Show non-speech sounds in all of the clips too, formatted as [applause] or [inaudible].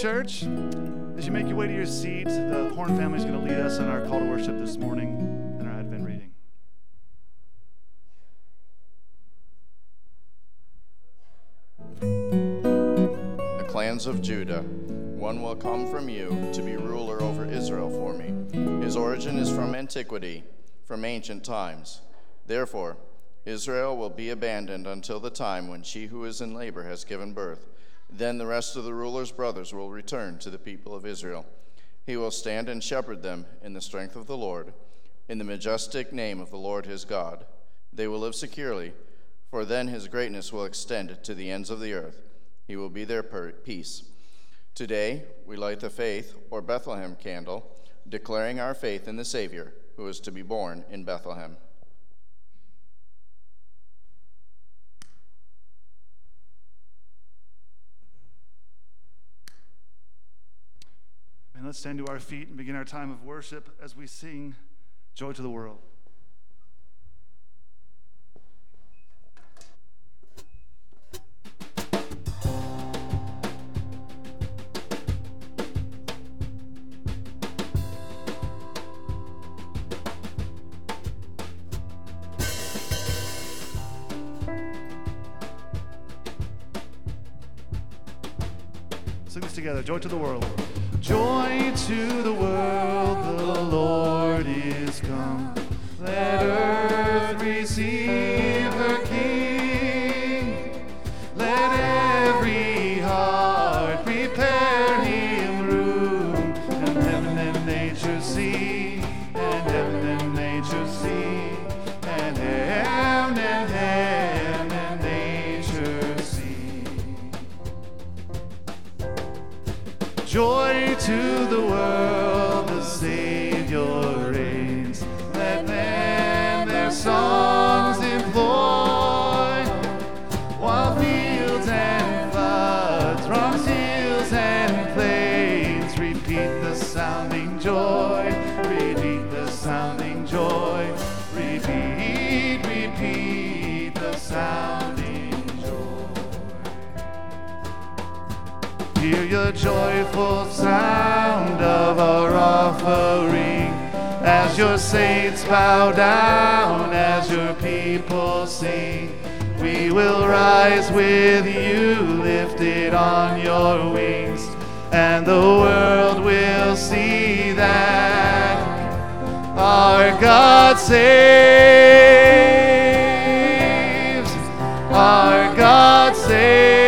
church. As you make your way to your seat, the Horn family is going to lead us in our call to worship this morning and our Advent reading. The clans of Judah. One will come from you to be ruler over Israel for me. His origin is from antiquity, from ancient times. Therefore, Israel will be abandoned until the time when she who is in labor has given birth. Then the rest of the ruler's brothers will return to the people of Israel. He will stand and shepherd them in the strength of the Lord, in the majestic name of the Lord his God. They will live securely, for then his greatness will extend to the ends of the earth. He will be their peace. Today, we light the faith or Bethlehem candle, declaring our faith in the Savior who is to be born in Bethlehem. And let's stand to our feet and begin our time of worship as we sing Joy to the World. Sing this together. Joy to the world. Joy to the world, the Lord is come. Let earth joyful sound of our offering as your saints bow down, as your people sing. We will rise with you, lifted on your wings, and the world will see that our God saves. Our God saves.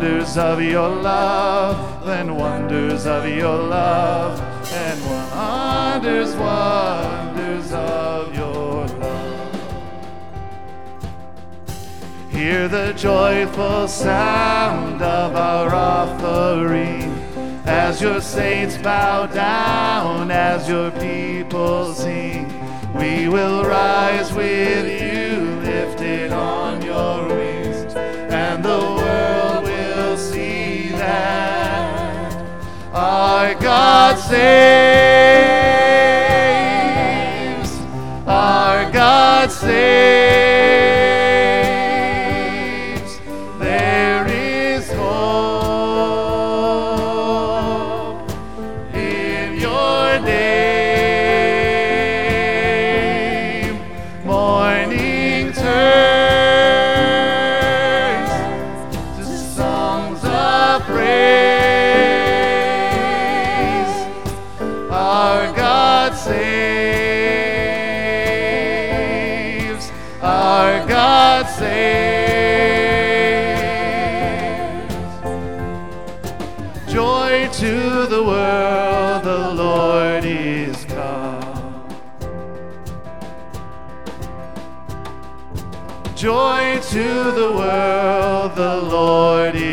Wonders of your love and wonders of your love and wonders wonders of your love Hear the joyful sound of our offering as your saints bow down, as your people sing. We will rise with you, lifted on our God saves. Our God saves. our God saves. Joy to the world, the Lord is come. Joy to the world, the Lord is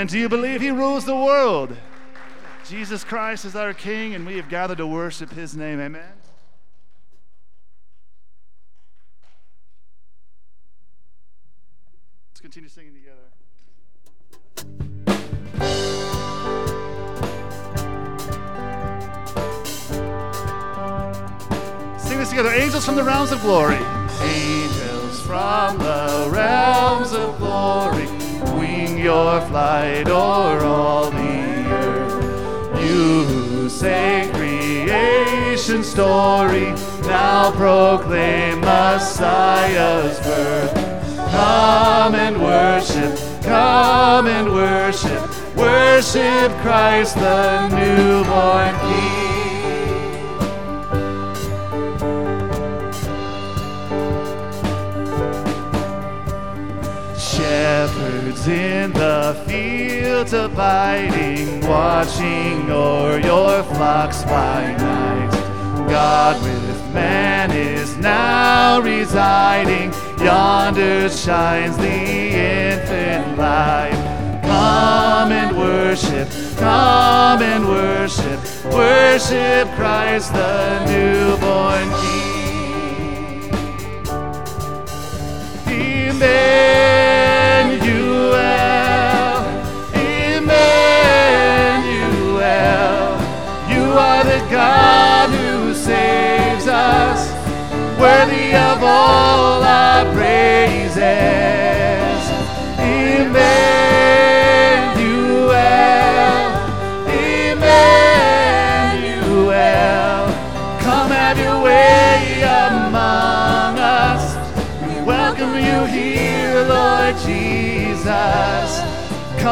Amen. Do you believe He rules the world? Jesus Christ is our King, and we have gathered to worship His name. Amen. Let's continue singing together. Sing this together. Angels from the realms of glory. Your flight all the earth. You who say creation story. Now proclaim Messiah's birth. Come and worship, come and worship, worship Christ the newborn King. In the fields abiding, watching o'er your flocks by night. God with man is now residing, yonder shines the infant light. Come and worship, come and worship, worship Christ the newborn King. Emmanuel, Emmanuel, you are the God who saves us, worthy of all our praises.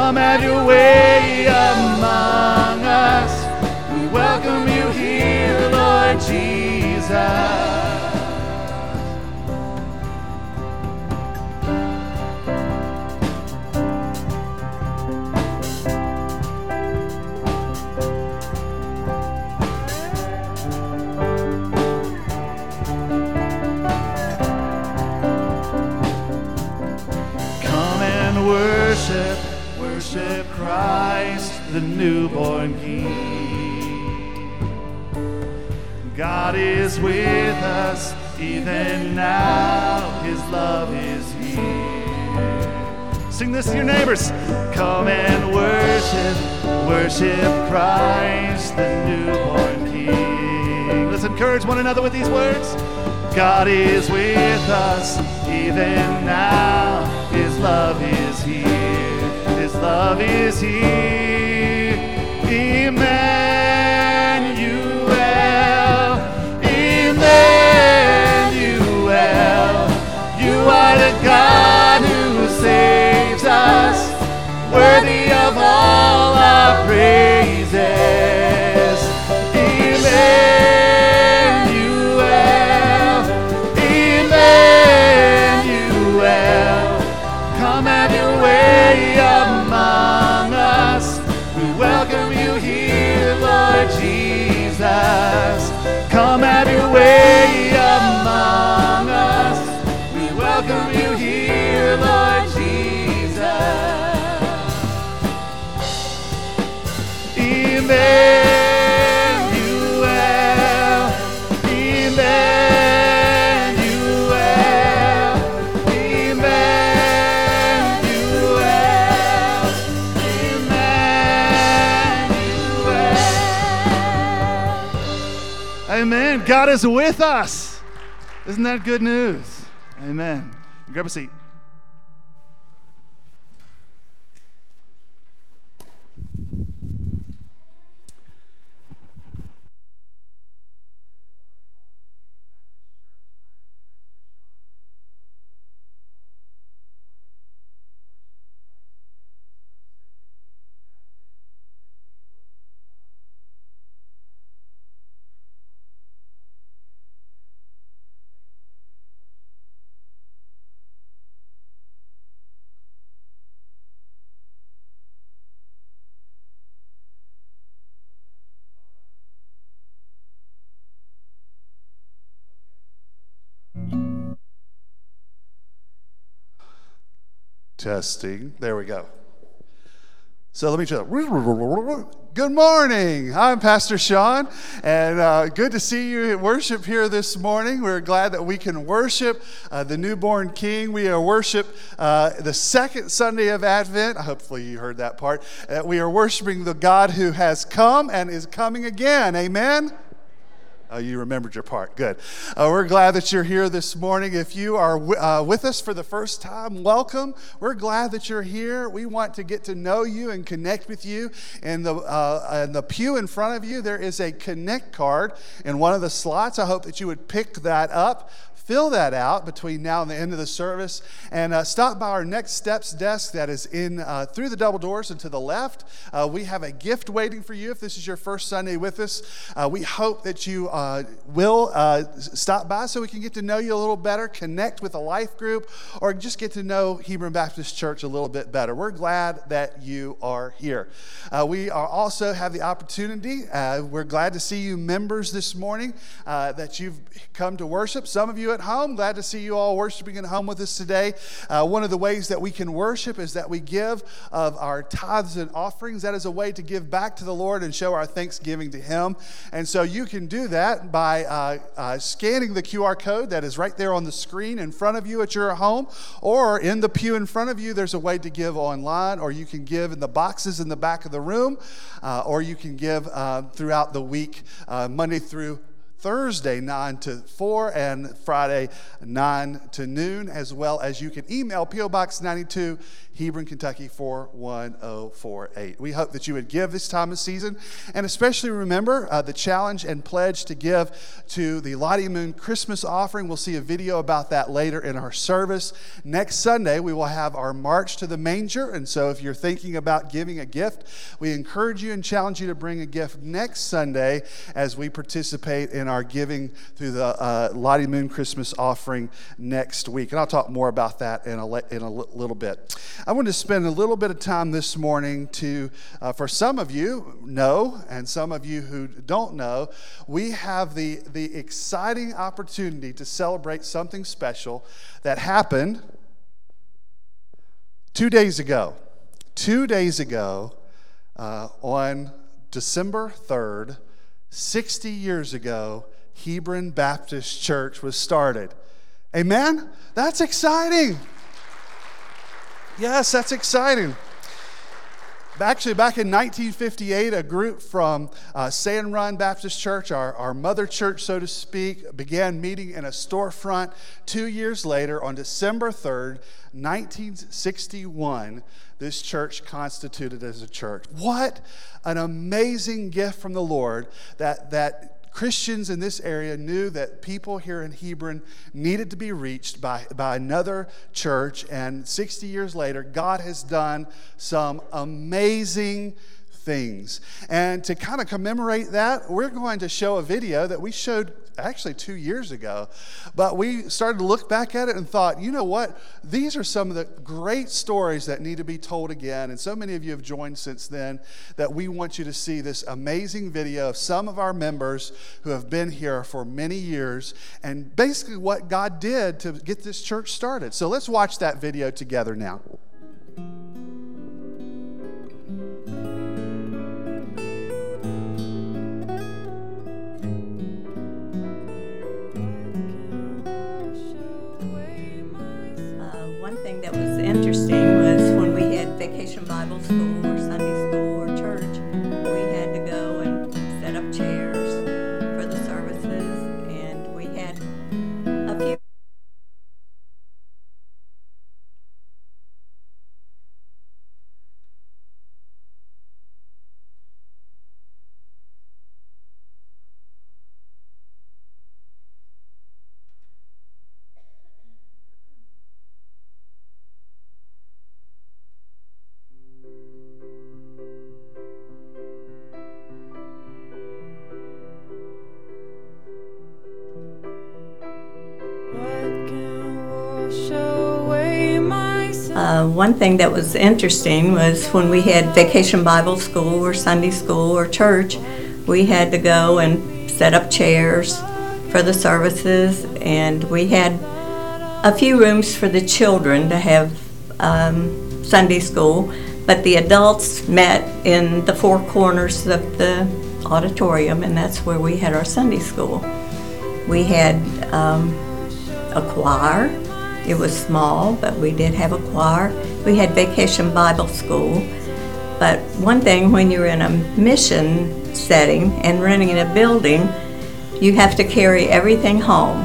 Come have your way among us. The newborn King. God is with us even now, His love is here. Sing this to your neighbors. Come and worship, worship Christ, the newborn King. Let's encourage one another with these words. God is with us even now. His love is here. His love is here. Worthy of all our praises. God is with us. Isn't that good news? Amen. Grab a seat. Testing. There we go. So let me try. Good morning. I'm Pastor Sean, and uh, good to see you at worship here this morning. We're glad that we can worship uh, the newborn King. We are worship uh, the second Sunday of Advent. Hopefully, you heard that part. Uh, we are worshiping the God who has come and is coming again. Amen. Uh, you remembered your part. Good. Uh, we're glad that you're here this morning. If you are w- uh, with us for the first time, welcome. We're glad that you're here. We want to get to know you and connect with you. In the, uh, in the pew in front of you, there is a connect card in one of the slots. I hope that you would pick that up fill that out between now and the end of the service and uh, stop by our next steps desk that is in uh, through the double doors and to the left. Uh, we have a gift waiting for you if this is your first sunday with us. Uh, we hope that you uh, will uh, stop by so we can get to know you a little better connect with a life group or just get to know hebron baptist church a little bit better. We're glad that you are here. We are also have the opportunity we're glad to see you members this morning that you've come to worship. Some of you at home. Glad to see you all worshiping at home with us today. Uh, one of the ways that we can worship is that we give of our tithes and offerings. That is a way to give back to the Lord and show our thanksgiving to Him. And so you can do that by uh, uh, scanning the QR code that is right there on the screen in front of you at your home, or in the pew in front of you, there's a way to give online, or you can give in the boxes in the back of the room, uh, or you can give uh, throughout the week, uh, Monday through Thursday 9 to 4 and Friday 9 to noon, as well as you can email P.O. Box 92 Hebron, Kentucky 41048. We hope that you would give this time of season and especially remember uh, the challenge and pledge to give to the Lottie Moon Christmas offering. We'll see a video about that later in our service. Next Sunday, we will have our March to the Manger. And so if you're thinking about giving a gift, we encourage you and challenge you to bring a gift next Sunday as we participate in our giving through the uh, Lottie Moon Christmas offering next week. And I'll talk more about that in a, in a little bit. I want to spend a little bit of time this morning to, uh, for some of you know, and some of you who don't know, we have the, the exciting opportunity to celebrate something special that happened two days ago. Two days ago, uh, on December 3rd, 60 years ago, Hebron Baptist Church was started. Amen? That's exciting. Yes, that's exciting. Actually, back in 1958, a group from uh, Sand Run Baptist Church, our, our mother church, so to speak, began meeting in a storefront. Two years later, on December 3rd, 1961, this church constituted as a church. What an amazing gift from the Lord that, that Christians in this area knew that people here in Hebron needed to be reached by, by another church. And 60 years later, God has done some amazing things. And to kind of commemorate that, we're going to show a video that we showed actually two years ago. But we started to look back at it and thought, you know what? These are some of the great stories that need to be told again. And so many of you have joined since then that we want you to see this amazing video of some of our members who have been here for many years and basically what God did to get this church started. So let's watch that video together now. Interesting was interesting we thing that was interesting was when we had vacation Bible school or Sunday school or church, we had to go and set up chairs for the services, and we had a few rooms for the children to have um, Sunday school, but the adults met in the four corners of the auditorium, and that's where we had our Sunday school. We had um, a choir. It was small, but we did have a choir. We had vacation Bible school. But one thing, when you're in a mission setting and renting a building, you have to carry everything home.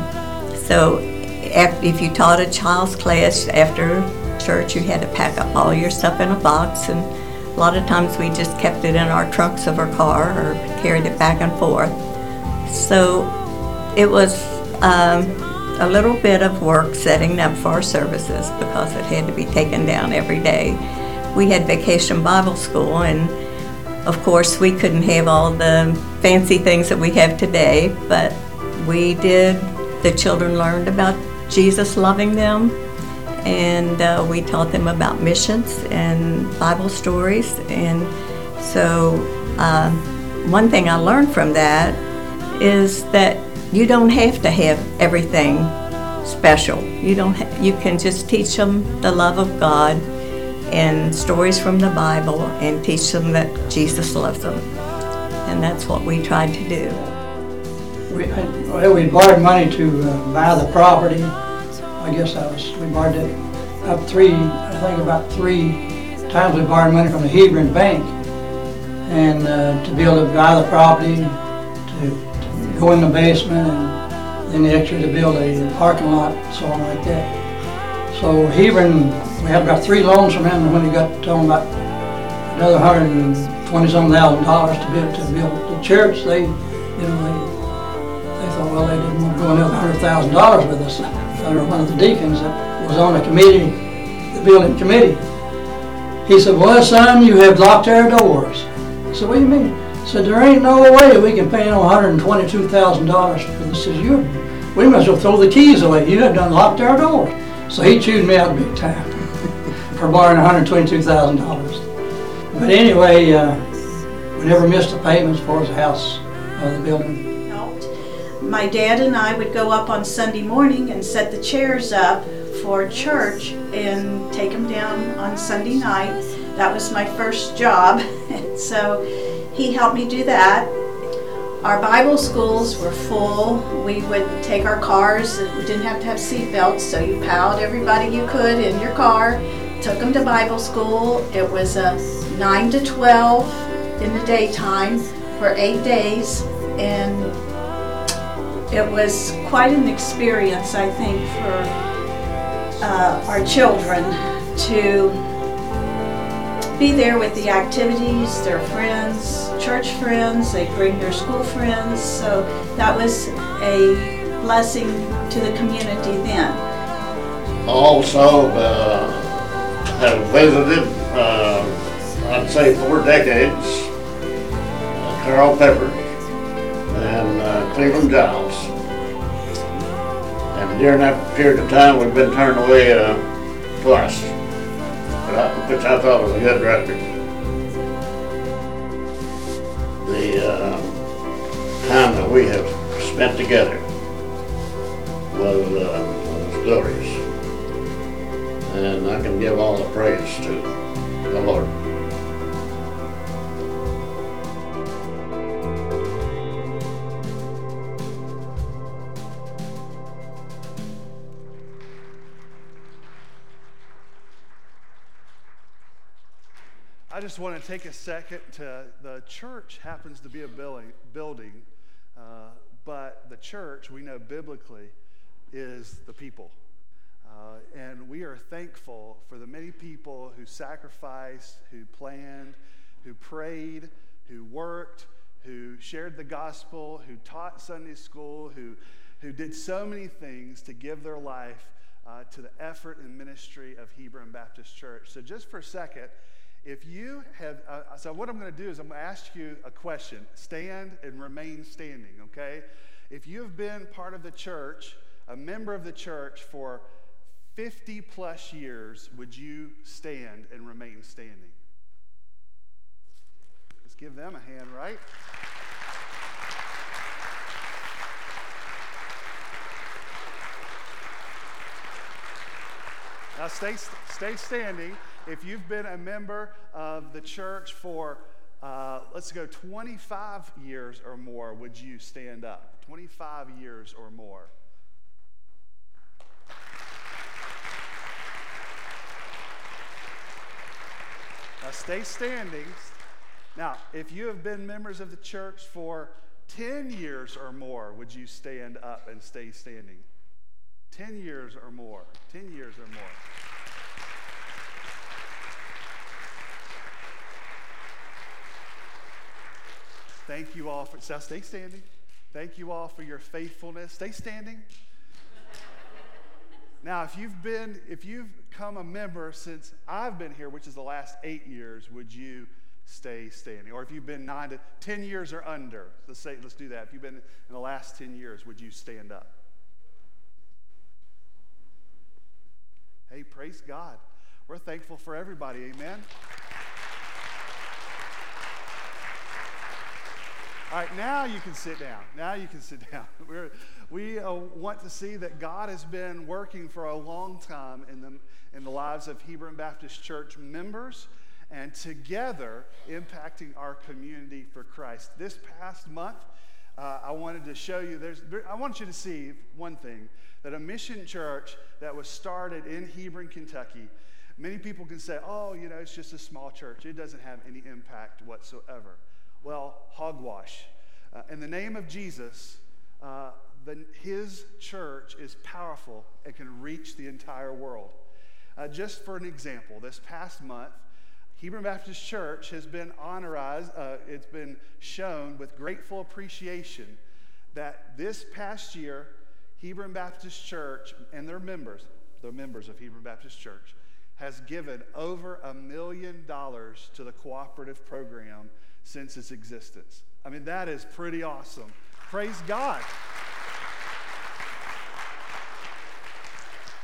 So if you taught a child's class after church, you had to pack up all your stuff in a box, and a lot of times we just kept it in our trunks of our car or carried it back and forth. So it was um, a little bit of work setting up for our services because it had to be taken down every day. We had Vacation Bible School, and of course, we couldn't have all the fancy things that we have today, but we did. The children learned about Jesus loving them, and uh, we taught them about missions and Bible stories. And so, uh, one thing I learned from that is that you don't have to have everything special. You don't. Ha- you can just teach them the love of God and stories from the Bible, and teach them that Jesus loves them. And that's what we tried to do. We, we borrowed money to uh, buy the property. I guess I was, we borrowed it up three, I think about three times we borrowed money from the Hebron Bank. And uh, to be able to buy the property, go in the basement, and then the to build a parking lot, so on like that. So Hebron, we had about three loans from him, and when he got to him about another hundred and twenty some thousand dollars to build to build the church, they, you know, they they thought, well, they didn't want to go another hundred thousand dollars with us. One of the deacons that was on the committee, the building committee. He said, well, son, you have locked our doors. I said, what do you mean? Said, there ain't no way we can pay no hundred and twenty-two thousand dollars for this. Says, you, we as well throw the keys away. You have done locked our doors. So he chewed me out big time [laughs] for borrowing hundred twenty-two thousand dollars. But anyway, uh, we never missed the payment for the house, uh, the building. My dad and I would go up on Sunday morning and set the chairs up for church and take them down on Sunday night. That was my first job, [laughs] so he helped me do that. Our Bible schools were full. We would take our cars, we didn't have to have seat belts, so you piled everybody you could in your car, took them to Bible school. It was a 9 to 12 in the daytime for eight days, and it was quite an experience, I think, for uh, our children to be there with the activities, their friends, church friends, they bring their school friends. So that was a blessing to the community then. Also, uh, have visited, uh, I'd say four decades, uh, Carl Pepper and uh, Cleveland Giles. And during that period of time, we've been turned away uh, twice, which I thought was a good record. The uh, time that we have spent together was, uh, was glorious and I can give all the praise to the Lord. Just want to take a second to the church happens to be a building, uh, but the church we know biblically is the people. Uh, and we are thankful for the many people who sacrificed, who planned, who prayed, who worked, who shared the gospel, who taught Sunday school, who, who did so many things to give their life uh, to the effort and ministry of Hebron Baptist Church. So, just for a second, if you have, uh, so what I'm going to do is I'm going to ask you a question. Stand and remain standing, okay? If you have been part of the church, a member of the church for 50 plus years, would you stand and remain standing? Let's give them a hand, right? Now stay, stay standing. If you've been a member of the church for, uh, let's go, 25 years or more, would you stand up? 25 years or more. Now stay standing. Now, if you have been members of the church for 10 years or more, would you stand up and stay standing? 10 years or more. 10 years or more. Thank you all for, so stay standing. Thank you all for your faithfulness. Stay standing. now, if you've been, if you've come a member since I've been here, which is the last eight years, would you stay standing? Or if you've been nine to 10 years or under, let's say, let's do that. If you've been in the last 10 years, would you stand up? Hey, praise God. We're thankful for everybody. Amen. All right, now you can sit down. Now you can sit [laughs] down. We're, we uh, want to see that God has been working for a long time in the, in the lives of Hebron Baptist Church members and together impacting our community for Christ. This past month, uh, I wanted to show you, there's, I want you to see one thing that a mission church that was started in Hebron, Kentucky, many people can say, oh, you know, it's just a small church. It doesn't have any impact whatsoever. Well, hogwash. Uh, in the name of Jesus, uh, the, his church is powerful and can reach the entire world. Uh, just for an example, this past month, Hebron Baptist Church has been honorized, uh, it's been shown with grateful appreciation that this past year, Hebron Baptist Church and their members, the members of Hebron Baptist Church, has given over a million dollars to the cooperative program since its existence. I mean, that is pretty awesome. Praise God.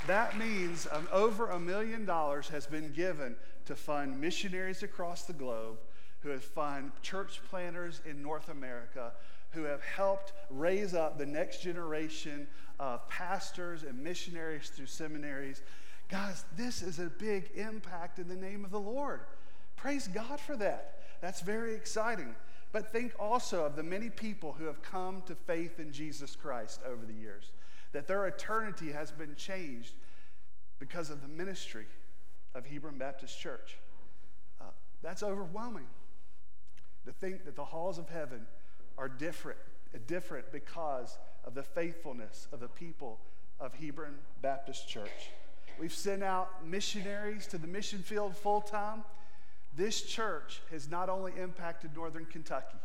That means um, over a million dollars has been given to fund missionaries across the globe who have fund church planters in North America who have helped raise up the next generation of pastors and missionaries through seminaries. Guys, this is a big impact in the name of the Lord. Praise God for that. That's very exciting. But think also of the many people who have come to faith in Jesus Christ over the years that their eternity has been changed because of the ministry of Hebron Baptist Church. Uh, that's overwhelming to think that the halls of heaven are different, different because of the faithfulness of the people of Hebron Baptist Church. We've sent out missionaries to the mission field full time. This church has not only impacted Northern Kentucky,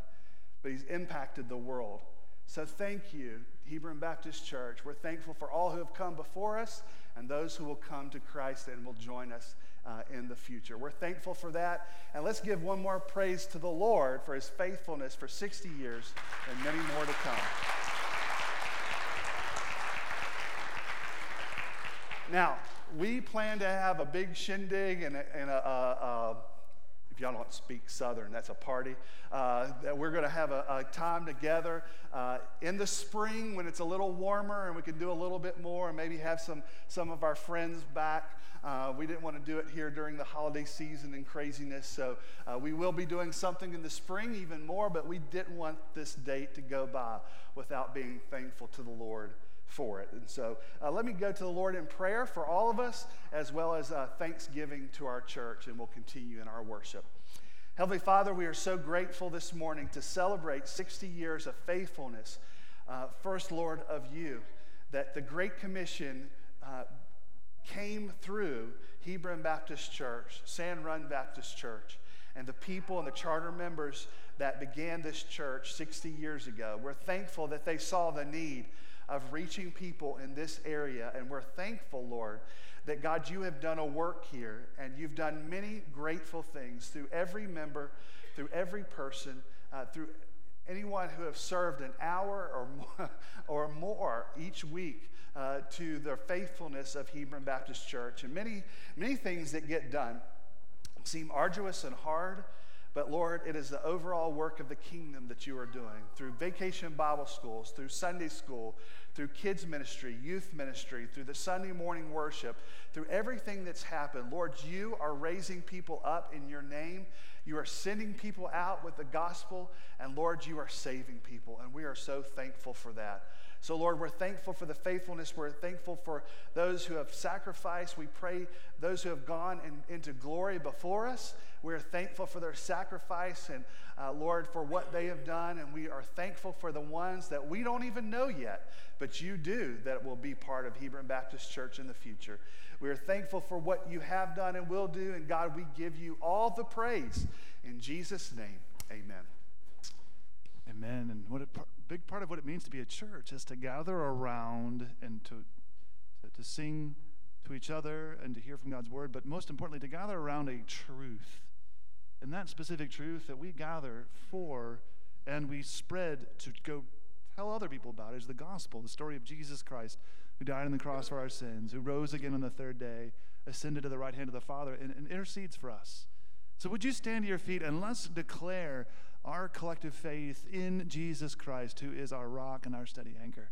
but he's impacted the world. So thank you, Hebron Baptist Church. We're thankful for all who have come before us and those who will come to Christ and will join us uh, in the future. We're thankful for that. And let's give one more praise to the Lord for his faithfulness for 60 years and many more to come. Now, we plan to have a big shindig and a, and a, a, a if y'all don't speak Southern, that's a party. Uh, that we're going to have a, a, time together uh, in the spring when it's a little warmer and we can do a little bit more and maybe have some, some of our friends back. Uh, we didn't want to do it here during the holiday season and craziness, so uh, we will be doing something in the spring even more, but we didn't want this date to go by without being thankful to the Lord for it. And so uh, let me go to the Lord in prayer for all of us, as well as uh, thanksgiving to our church, and we'll continue in our worship. Heavenly Father, we are so grateful this morning to celebrate 60 years of faithfulness, uh, first, Lord, of you, that the Great Commission uh, came through Hebron Baptist Church, Sand Run Baptist Church and the people and the charter members that began this church 60 years ago. We're thankful that they saw the need of reaching people in this area. And we're thankful, Lord, that God, you have done a work here and you've done many grateful things through every member, through every person, uh, through anyone who have served an hour or more, [laughs] or more each week uh, to the faithfulness of Hebron Baptist Church. And many, many things that get done seem arduous and hard, But Lord, it is the overall work of the kingdom that you are doing through vacation Bible schools, through Sunday school, through kids' ministry, youth ministry, through the Sunday morning worship, through everything that's happened. Lord, you are raising people up in your name. You are sending people out with the gospel. And Lord, you are saving people. And we are so thankful for that. So, Lord, we're thankful for the faithfulness. We're thankful for those who have sacrificed. We pray those who have gone in, into glory before us. We're thankful for their sacrifice and, uh, Lord, for what they have done. And we are thankful for the ones that we don't even know yet, but you do that will be part of Hebron Baptist Church in the future. We are thankful for what you have done and will do. And God, we give you all the praise. In Jesus' name, amen. Amen. And what a big part of what it means to be a church is to gather around and to, to, to sing to each other and to hear from God's word, but most importantly, to gather around a truth and that specific truth that we gather for and we spread to go tell other people about is the gospel, the story of Jesus Christ, who died on the cross for our sins, who rose again on the third day, ascended to the right hand of the Father, and, and intercedes for us. So, would you stand to your feet and let's declare our collective faith in Jesus Christ, who is our rock and our steady anchor?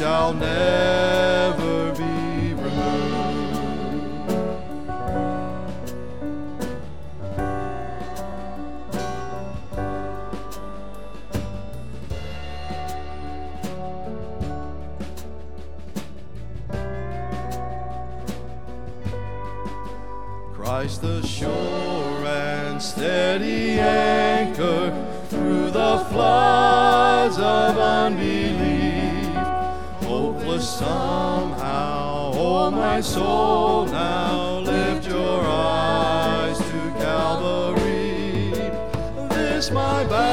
Shall never somehow, oh my soul, now lift your eyes to Calvary. This my ballast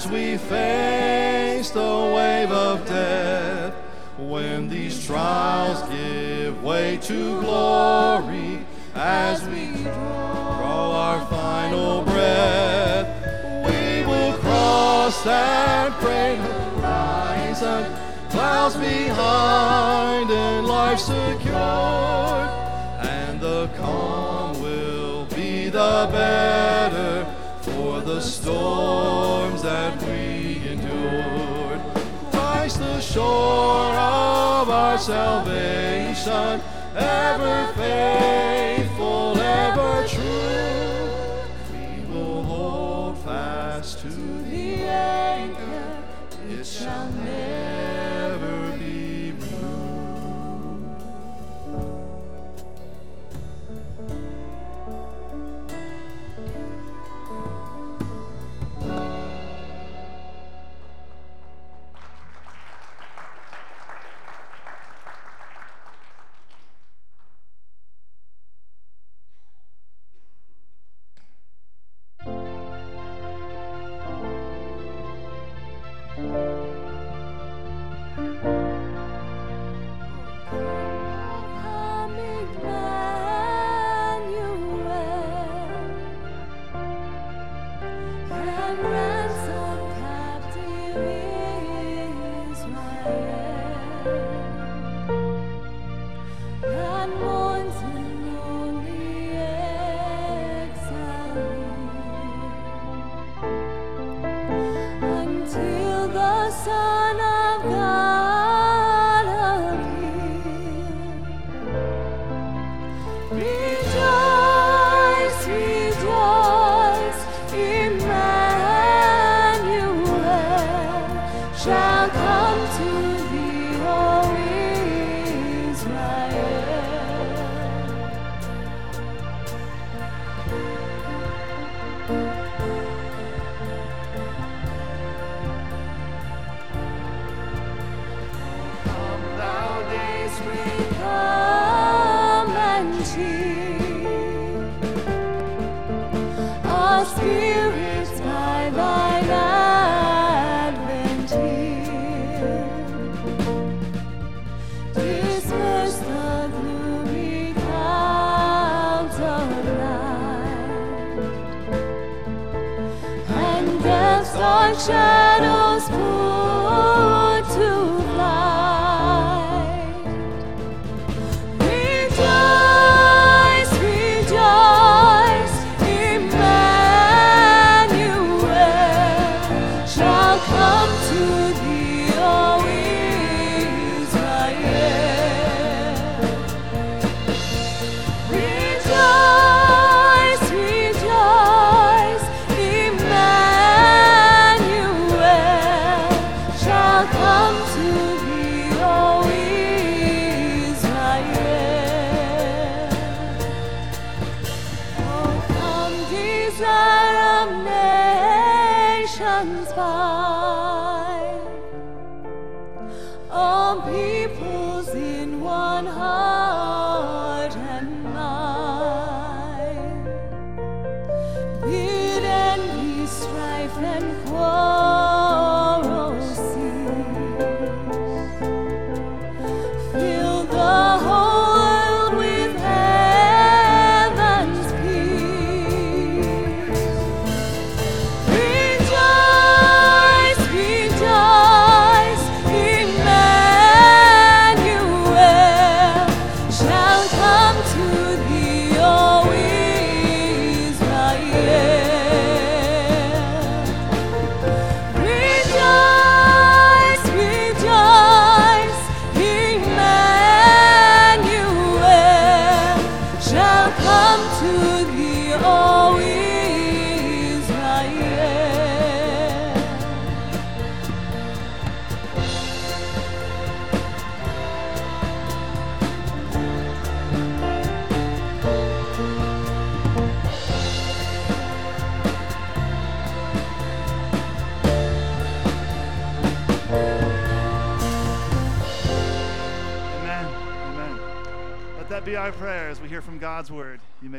as we face the wave of death. When these trials give way to glory, as we draw our final breath, we will cross that great horizon, clouds behind and life secured, and the calm will be the better for the storms shore of our salvation, ever faithful,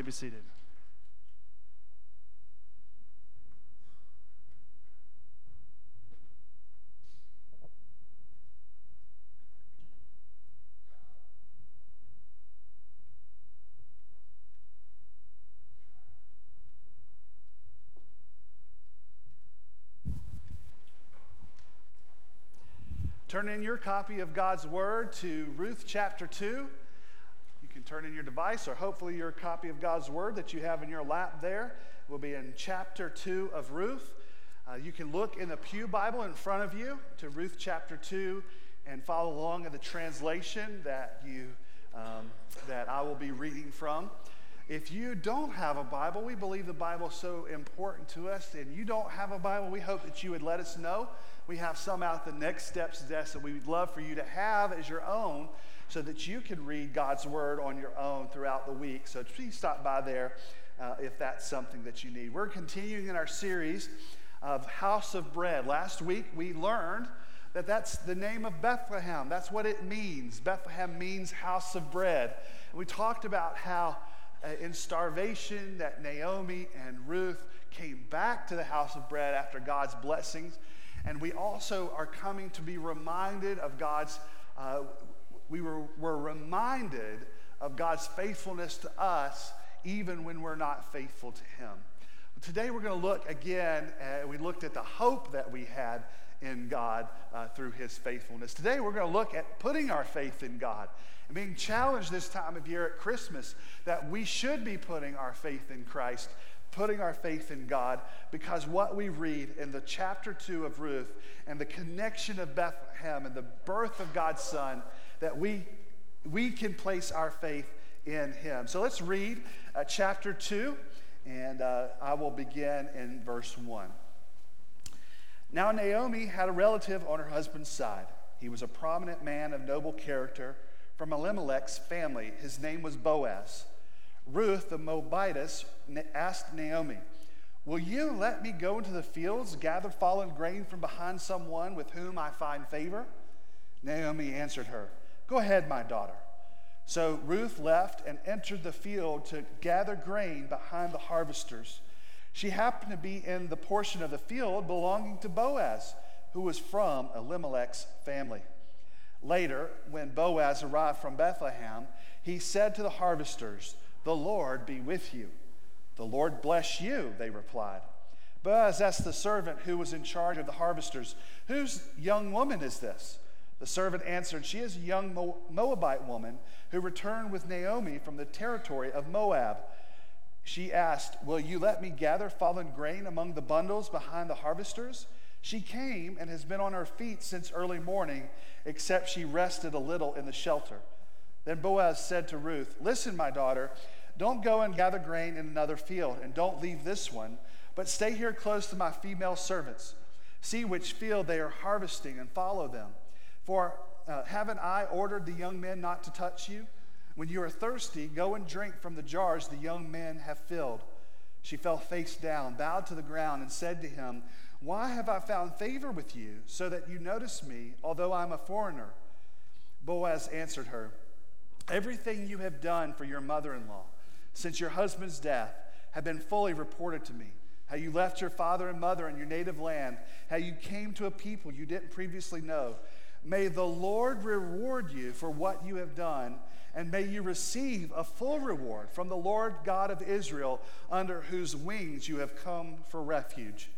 may be seated. Turn in your copy of God's Word to Ruth chapter 2 can turn in your device, or hopefully your copy of God's Word that you have in your lap there will be in chapter 2 of Ruth. Uh, you can look in the Pew Bible in front of you to Ruth chapter 2 and follow along in the translation that, you, um, that I will be reading from. If you don't have a Bible, we believe the Bible is so important to us, and you don't have a Bible, we hope that you would let us know. We have some out the Next Steps desk that we would love for you to have as your own so that you can read God's Word on your own throughout the week. So please stop by there uh, if that's something that you need. We're continuing in our series of House of Bread. Last week we learned that that's the name of Bethlehem. That's what it means. Bethlehem means house of bread. And we talked about how uh, in starvation that Naomi and Ruth came back to the house of bread after God's blessings. And we also are coming to be reminded of God's uh, we were, were reminded of God's faithfulness to us even when we're not faithful to Him. Today we're going to look again, uh, we looked at the hope that we had in God uh, through his faithfulness. Today we're going to look at putting our faith in God and being challenged this time of year at Christmas that we should be putting our faith in Christ, putting our faith in God, because what we read in the chapter 2 of Ruth and the connection of Bethlehem and the birth of God's Son, that we, we can place our faith in him. So let's read uh, chapter 2 and uh, I will begin in verse 1. Now, Naomi had a relative on her husband's side. He was a prominent man of noble character from Elimelech's family. His name was Boaz. Ruth, the Moabitess, asked Naomi, Will you let me go into the fields, gather fallen grain from behind someone with whom I find favor? Naomi answered her, Go ahead, my daughter. So Ruth left and entered the field to gather grain behind the harvesters. She happened to be in the portion of the field belonging to Boaz, who was from Elimelech's family. Later, when Boaz arrived from Bethlehem, he said to the harvesters, The Lord be with you. The Lord bless you, they replied. Boaz asked the servant who was in charge of the harvesters, Whose young woman is this? The servant answered, She is a young Moabite woman who returned with Naomi from the territory of Moab. She asked, Will you let me gather fallen grain among the bundles behind the harvesters? She came and has been on her feet since early morning, except she rested a little in the shelter. Then Boaz said to Ruth, Listen, my daughter, don't go and gather grain in another field, and don't leave this one, but stay here close to my female servants. See which field they are harvesting and follow them. For uh, haven't I ordered the young men not to touch you? When you are thirsty, go and drink from the jars the young men have filled. She fell face down, bowed to the ground, and said to him, Why have I found favor with you, so that you notice me, although I'm a foreigner? Boaz answered her, Everything you have done for your mother in law since your husband's death have been fully reported to me. How you left your father and mother in your native land, how you came to a people you didn't previously know May the Lord reward you for what you have done, and may you receive a full reward from the Lord God of Israel, under whose wings you have come for refuge.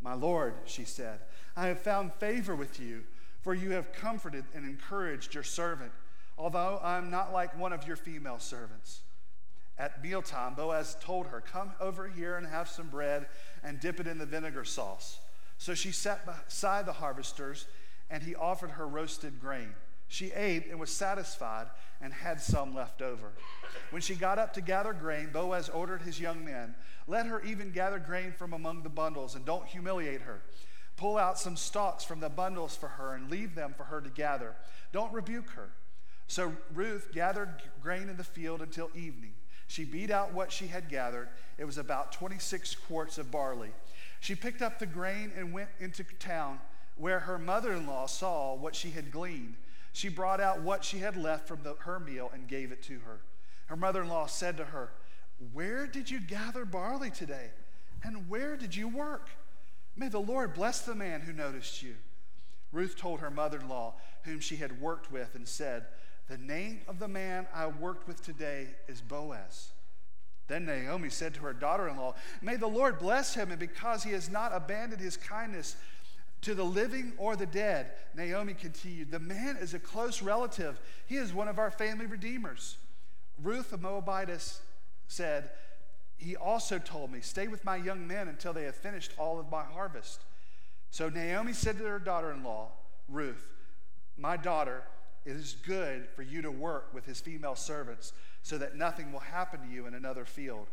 My Lord, she said, I have found favor with you, for you have comforted and encouraged your servant, although I am not like one of your female servants. At mealtime, Boaz told her, Come over here and have some bread and dip it in the vinegar sauce. So she sat beside the harvesters and he offered her roasted grain. She ate and was satisfied and had some left over. When she got up to gather grain, Boaz ordered his young men, Let her even gather grain from among the bundles, and don't humiliate her. Pull out some stalks from the bundles for her and leave them for her to gather. Don't rebuke her. So Ruth gathered grain in the field until evening. She beat out what she had gathered. It was about 26 quarts of barley. She picked up the grain and went into town where her mother in law saw what she had gleaned. She brought out what she had left from the, her meal and gave it to her. Her mother in law said to her, Where did you gather barley today? And where did you work? May the Lord bless the man who noticed you. Ruth told her mother in law, whom she had worked with, and said, The name of the man I worked with today is Boaz. Then Naomi said to her daughter in law, May the Lord bless him, and because he has not abandoned his kindness to the living or the dead, Naomi continued, The man is a close relative. He is one of our family redeemers. Ruth the Moabitess said, He also told me, Stay with my young men until they have finished all of my harvest. So Naomi said to her daughter in law, Ruth, My daughter, it is good for you to work with his female servants so that nothing will happen to you in another field.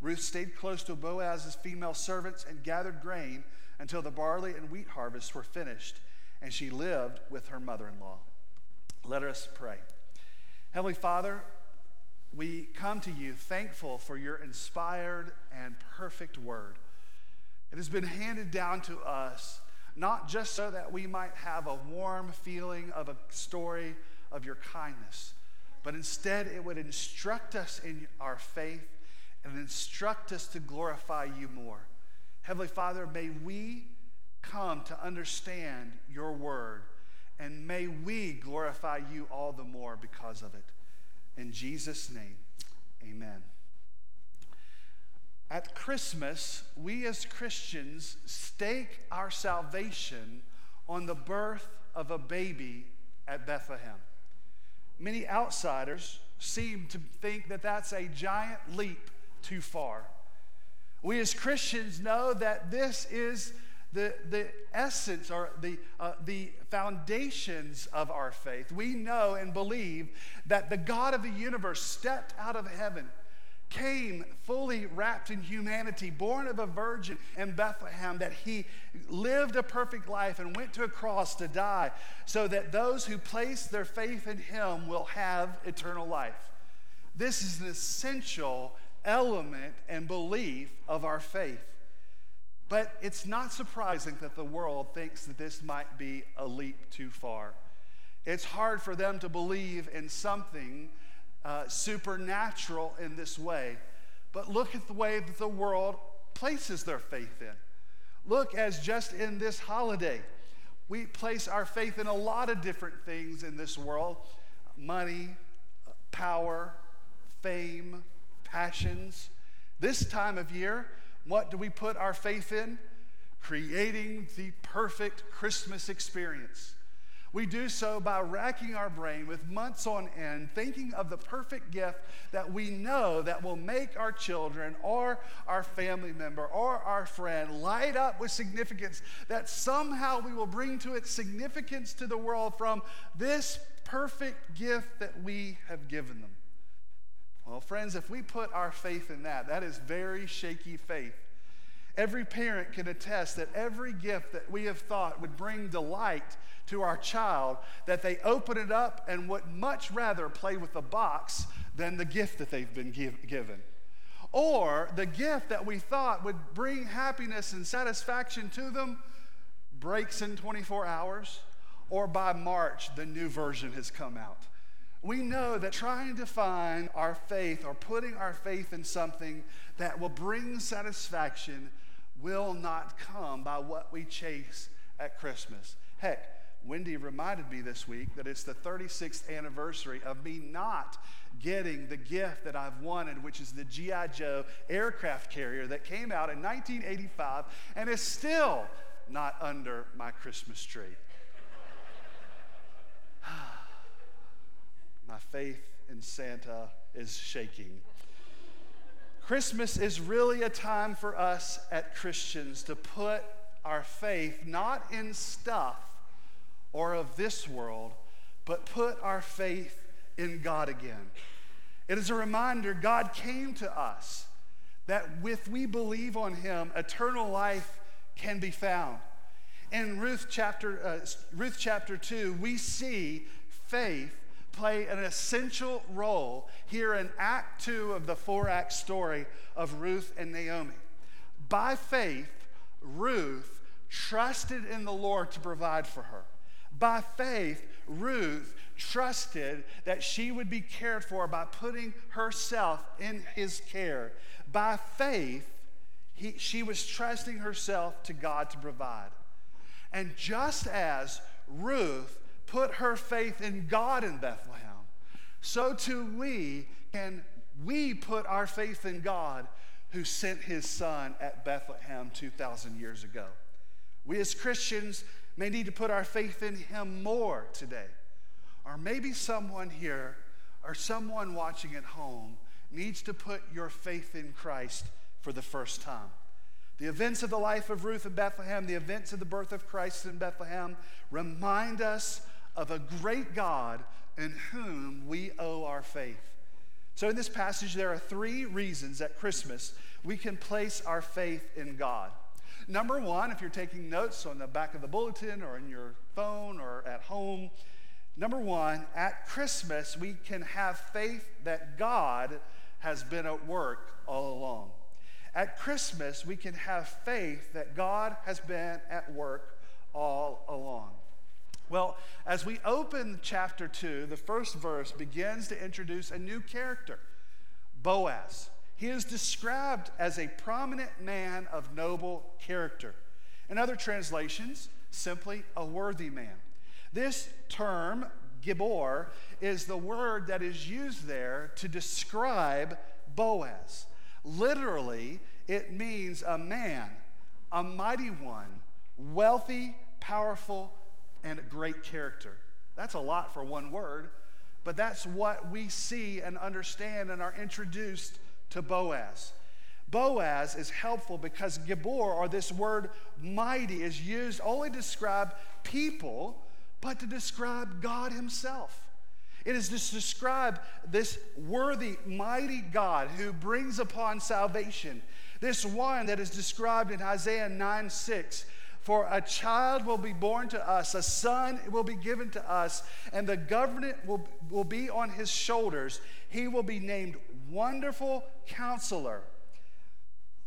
Ruth stayed close to Boaz's female servants and gathered grain until the barley and wheat harvests were finished, and she lived with her mother in law. Let us pray. Heavenly Father, we come to you thankful for your inspired and perfect word. It has been handed down to us not just so that we might have a warm feeling of a story of your kindness, but instead it would instruct us in our faith and instruct us to glorify you more. Heavenly Father, may we come to understand your word, and may we glorify you all the more because of it. In Jesus' name, amen. At Christmas, we as Christians stake our salvation on the birth of a baby at Bethlehem. Many outsiders seem to think that that's a giant leap too far. We as Christians know that this is the, the essence or the, uh, the foundations of our faith. We know and believe that the God of the universe stepped out of heaven, came fully wrapped in humanity, born of a virgin in Bethlehem, that he lived a perfect life and went to a cross to die so that those who place their faith in him will have eternal life. This is an essential element and belief of our faith. But it's not surprising that the world thinks that this might be a leap too far. It's hard for them to believe in something uh, supernatural in this way. But look at the way that the world places their faith in. Look, as just in this holiday, we place our faith in a lot of different things in this world money, power, fame, passions. This time of year, what do we put our faith in? Creating the perfect Christmas experience. We do so by racking our brain with months on end, thinking of the perfect gift that we know that will make our children or our family member or our friend light up with significance, that somehow we will bring to its significance to the world from this perfect gift that we have given them. Well, friends, if we put our faith in that, that is very shaky faith. Every parent can attest that every gift that we have thought would bring delight to our child, that they open it up and would much rather play with the box than the gift that they've been give, given. Or the gift that we thought would bring happiness and satisfaction to them breaks in 24 hours, or by March, the new version has come out. We know that trying to find our faith or putting our faith in something that will bring satisfaction will not come by what we chase at Christmas. Heck, Wendy reminded me this week that it's the 36th anniversary of me not getting the gift that I've wanted, which is the G.I. Joe aircraft carrier that came out in 1985 and is still not under my Christmas tree. [sighs] [sighs] My faith in Santa is shaking. Christmas is really a time for us at Christians to put our faith not in stuff or of this world, but put our faith in God again. It is a reminder God came to us that if we believe on Him, eternal life can be found. In Ruth chapter, uh, Ruth chapter 2, we see faith play an essential role here in Act 2 of the four act story of Ruth and Naomi. By faith, Ruth trusted in the Lord to provide for her. By faith, Ruth trusted that she would be cared for by putting herself in his care. By faith, he, she was trusting herself to God to provide. And just as Ruth put her faith in God in Bethlehem, so too we can we put our faith in God who sent his son at Bethlehem 2,000 years ago. We as Christians may need to put our faith in him more today. Or maybe someone here or someone watching at home needs to put your faith in Christ for the first time. The events of the life of Ruth in Bethlehem, the events of the birth of Christ in Bethlehem, remind us of a great God in whom we owe our faith. So, in this passage, there are three reasons at Christmas we can place our faith in God. Number one, if you're taking notes on the back of the bulletin or in your phone or at home, number one, at Christmas, we can have faith that God has been at work all along. At Christmas, we can have faith that God has been at work all along. Well, as we open chapter 2, the first verse begins to introduce a new character Boaz. He is described as a prominent man of noble character. In other translations, simply a worthy man. This term, Gibor, is the word that is used there to describe Boaz. Literally, it means a man, a mighty one, wealthy, powerful, and great character. That's a lot for one word, but that's what we see and understand and are introduced to Boaz. Boaz is helpful because Gibor, or this word mighty, is used only to describe people, but to describe God Himself. It is to describe this worthy, mighty God who brings upon salvation. This one that is described in Isaiah 9 6. For a child will be born to us, a son will be given to us, and the government will, will be on his shoulders. He will be named Wonderful Counselor,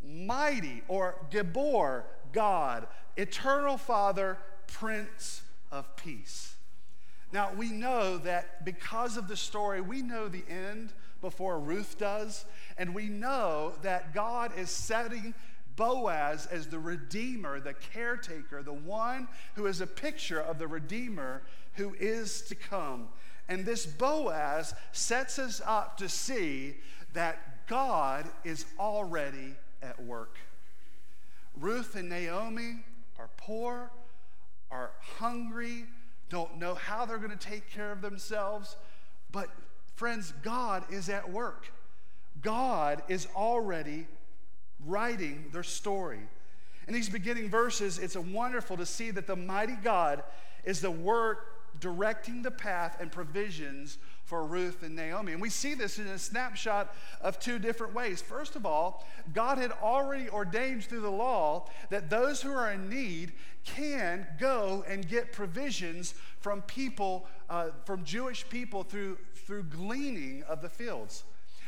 Mighty, or Gibor, God, Eternal Father, Prince of Peace. Now, we know that because of the story, we know the end before Ruth does, and we know that God is setting Boaz as the Redeemer, the caretaker, the one who is a picture of the Redeemer who is to come. And this Boaz sets us up to see that God is already at work. Ruth and Naomi are poor, are hungry, don't know how they're going to take care of themselves. But, friends, God is at work. God is already writing their story. In these beginning verses, it's wonderful to see that the mighty God is the work directing the path and provisions for Ruth and Naomi. And we see this in a snapshot of two different ways. First of all, God had already ordained through the law that those who are in need can go and get provisions from people, uh, from Jewish people through, through gleaning of the fields.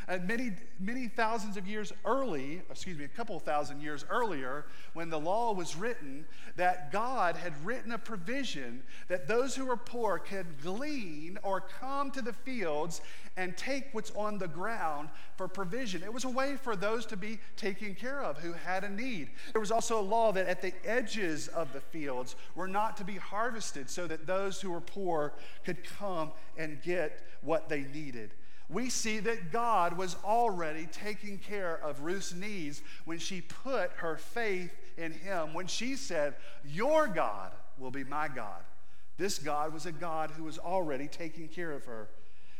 And many, many thousands of years early, excuse me, a couple thousand years earlier, when the law was written, that God had written a provision that those who were poor could glean or come to the fields and take what's on the ground for provision. It was a way for those to be taken care of who had a need. There was also a law that at the edges of the fields were not to be harvested so that those who were poor could come and get what they needed we see that God was already taking care of Ruth's needs when she put her faith in Him, when she said, Your God will be my God. This God was a God who was already taking care of her.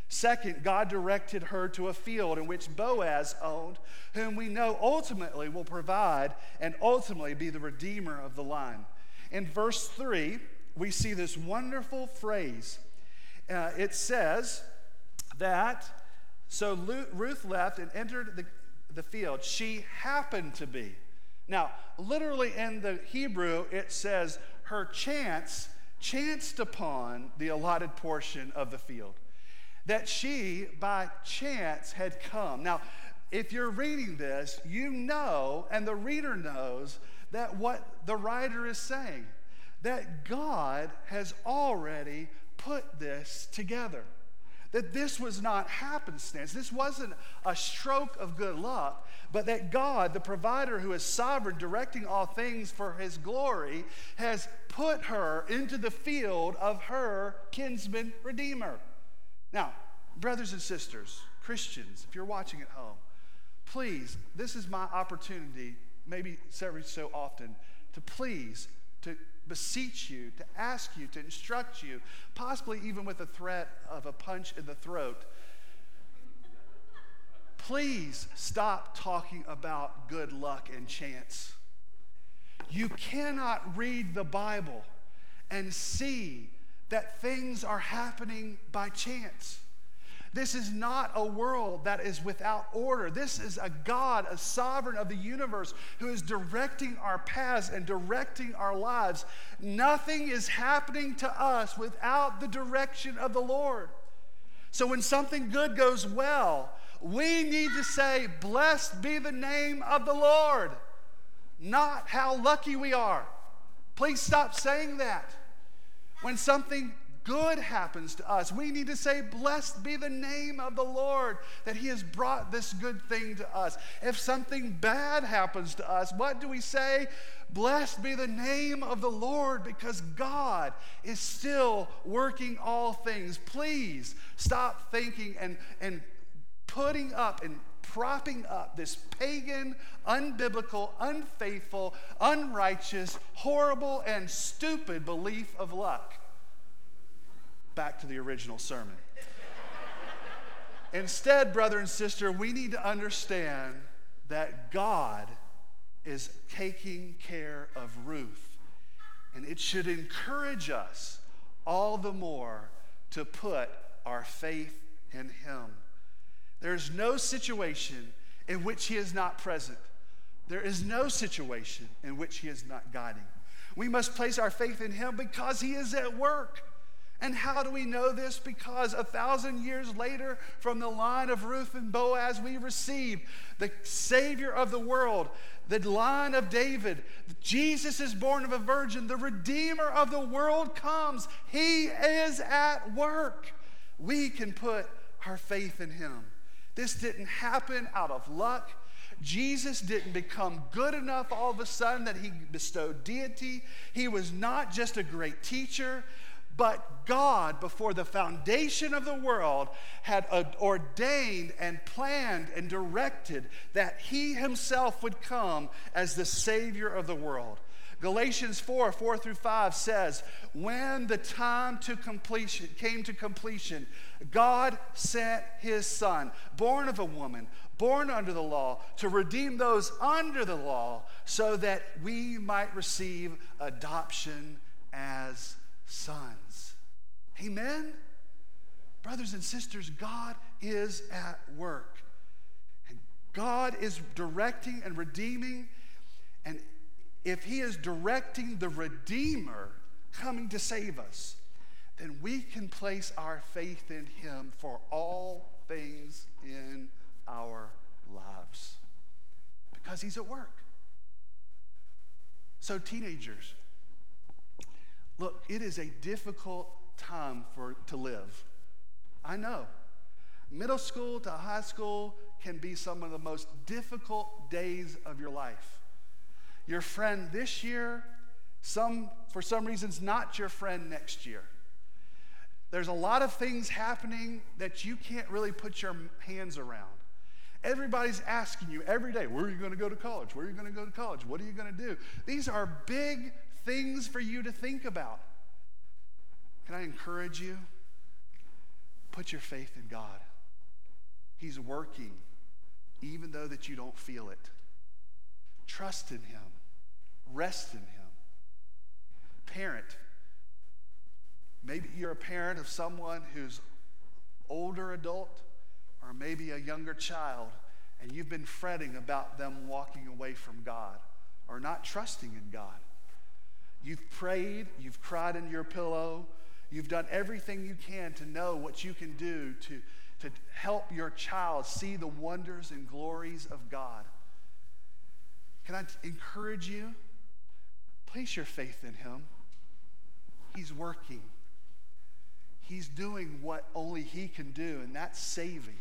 Second, God directed her to a field in which Boaz owned, whom we know ultimately will provide and ultimately be the redeemer of the line. In verse 3, we see this wonderful phrase. Uh, it says, that so Ruth left and entered the, the field. She happened to be. Now, literally in the Hebrew, it says her chance chanced upon the allotted portion of the field. That she, by chance, had come. Now, if you're reading this, you know, and the reader knows, that what the writer is saying, that God has already put this together that this was not happenstance. This wasn't a stroke of good luck, but that God, the provider who is sovereign, directing all things for his glory, has put her into the field of her kinsman redeemer. Now, brothers and sisters, Christians, if you're watching at home, please, this is my opportunity, maybe every so often, to please to beseech you, to ask you, to instruct you, possibly even with a threat of a punch in the throat. Please stop talking about good luck and chance. You cannot read the Bible and see that things are happening by chance. This is not a world that is without order. This is a God, a sovereign of the universe, who is directing our paths and directing our lives. Nothing is happening to us without the direction of the Lord. So when something good goes well, we need to say, Blessed be the name of the Lord, not how lucky we are. Please stop saying that. When something good happens to us, we need to say, Blessed be the name of the Lord that He has brought this good thing to us. If something bad happens to us, what do we say? Blessed be the name of the Lord because God is still working all things. Please stop thinking and, and putting up and propping up this pagan, unbiblical, unfaithful, unrighteous, horrible, and stupid belief of luck. Back to the original sermon. Instead, brother and sister, we need to understand that God is taking care of Ruth. And it should encourage us all the more to put our faith in Him. There's no situation in which He is not present. There is no situation in which He is not guiding. We must place our faith in Him because He is at work. And how do we know this? Because a thousand years later, from the line of Ruth and Boaz, we receive the Savior of the world, the line of David. Jesus is born of a virgin. The Redeemer of the world comes. He is at work. We can put our faith in Him. This didn't happen out of luck. Jesus didn't become good enough all of a sudden that he bestowed deity. He was not just a great teacher, but God, before the foundation of the world, had ordained and planned and directed that He Himself would come as the Savior of the world. Galatians 4 4 through 5 says, When the time to completion came to completion, God sent His Son, born of a woman, born under the law, to redeem those under the law, so that we might receive adoption as sons. Amen? Brothers and sisters, God is at work. And God is directing and redeeming. And if He is directing the Redeemer coming to save us, then we can place our faith in Him for all things in our lives because He's at work. So, teenagers, Look, it is a difficult time for to live. I know. Middle school to high school can be some of the most difficult days of your life. Your friend this year, some for some reasons not your friend next year. There's a lot of things happening that you can't really put your hands around. Everybody's asking you every day, where are you going to go to college? Where are you going to go to college? What are you going to do? These are big things for you to think about. Can I encourage you? Put your faith in God. He's working, even though that you don't feel it. Trust in Him. Rest in Him. Parent. Maybe you're a parent of someone who's older adult or maybe a younger child, and you've been fretting about them walking away from God or not trusting in God. You've prayed, you've cried in your pillow, you've done everything you can to know what you can do to, to help your child see the wonders and glories of God. Can I encourage you? Place your faith in Him. He's working. He's doing what only He can do, and that's saving.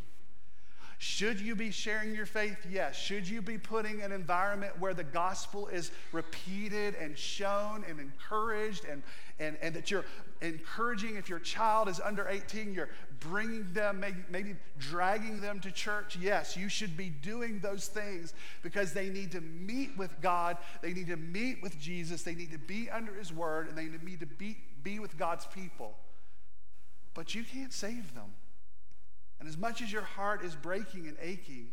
Should you be sharing your faith? Yes. Should you be putting an environment where the gospel is repeated and shown and encouraged and, and, and that you're encouraging if your child is under 18, you're bringing them, maybe, dragging them to church? Yes, you should be doing those things because they need to meet with God, they need to meet with Jesus, they need to be under His word, and they need to be, be with God's people. But you can't save them. And as much as your heart is breaking and aching,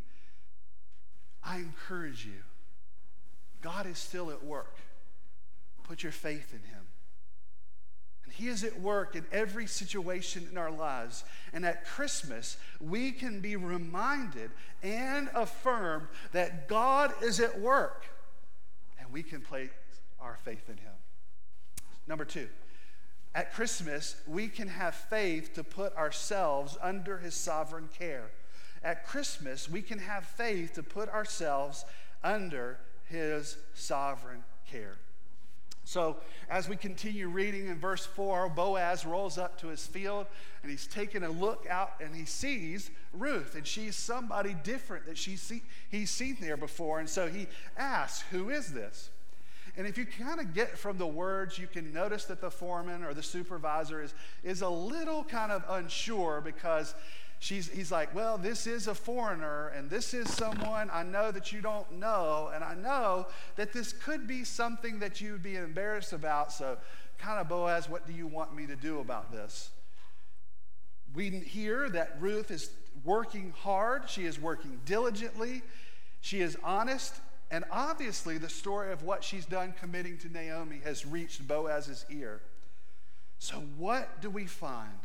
I encourage you God is still at work. Put your faith in Him. And He is at work in every situation in our lives. And at Christmas, we can be reminded and affirmed that God is at work. And we can place our faith in Him. Number two, at Christmas, we can have faith to put ourselves under his sovereign care. At Christmas, we can have faith to put ourselves under his sovereign care. So, as we continue reading in verse 4, Boaz rolls up to his field and he's taking a look out and he sees Ruth, and she's somebody different that she's see, he's seen there before. And so he asks, Who is this? And if you kind of get from the words, you can notice that the foreman or the supervisor is, is a little kind of unsure because she's, he's like, Well, this is a foreigner, and this is someone I know that you don't know, and I know that this could be something that you'd be embarrassed about. So, kind of, Boaz, what do you want me to do about this? We hear that Ruth is working hard, she is working diligently, she is honest, and obviously the story of what she's done committing to Naomi has reached Boaz's ear. So, what do we find?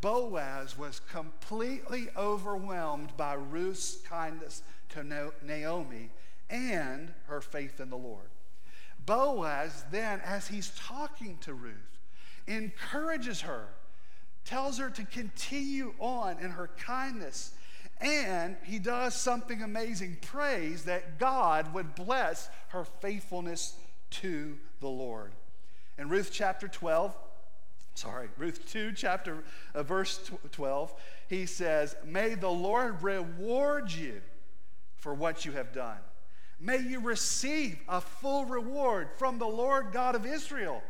Boaz was completely overwhelmed by Ruth's kindness to Naomi and her faith in the Lord. Boaz then, as he's talking to Ruth, encourages her, tells her to continue on in her kindness, and he does something amazing prays that God would bless her faithfulness to the Lord. In Ruth chapter 12, sorry, Ruth 2, chapter uh, verse 12, he says, May the Lord reward you for what you have done. May you receive a full reward from the Lord God of Israel,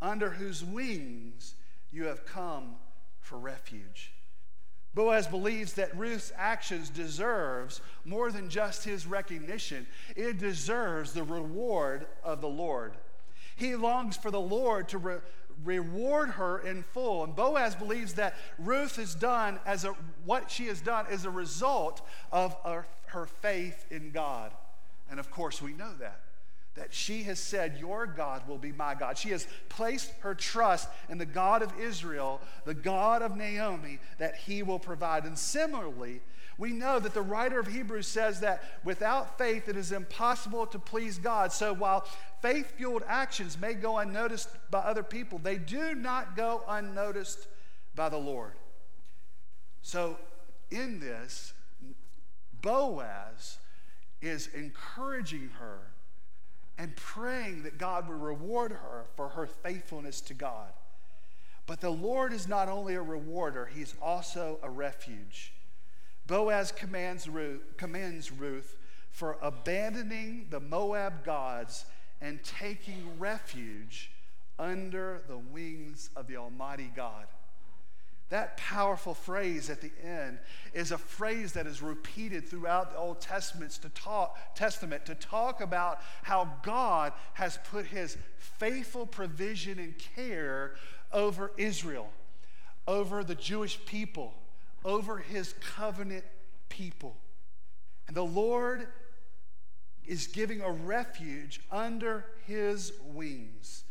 under whose wings you have come for refuge. Boaz believes that Ruth's actions deserves more than just his recognition. It deserves the reward of the Lord. He longs for the Lord to re- reward her in full. And Boaz believes that Ruth has done as a, what she has done is a result of her, her faith in God. And of course, we know that. That she has said, Your God will be my God. She has placed her trust in the God of Israel, the God of Naomi, that he will provide. And similarly, we know that the writer of Hebrews says that without faith it is impossible to please God. So while faith fueled actions may go unnoticed by other people, they do not go unnoticed by the Lord. So in this, Boaz is encouraging her and praying that God would reward her for her faithfulness to God. But the Lord is not only a rewarder, He's also a refuge. Boaz commands Ruth, commends Ruth for abandoning the Moab gods and taking refuge under the wings of the Almighty God. That powerful phrase at the end is a phrase that is repeated throughout the Old Testament to talk, Testament to talk about how God has put his faithful provision and care over Israel, over the Jewish people, over his covenant people. And the Lord is giving a refuge under his wings.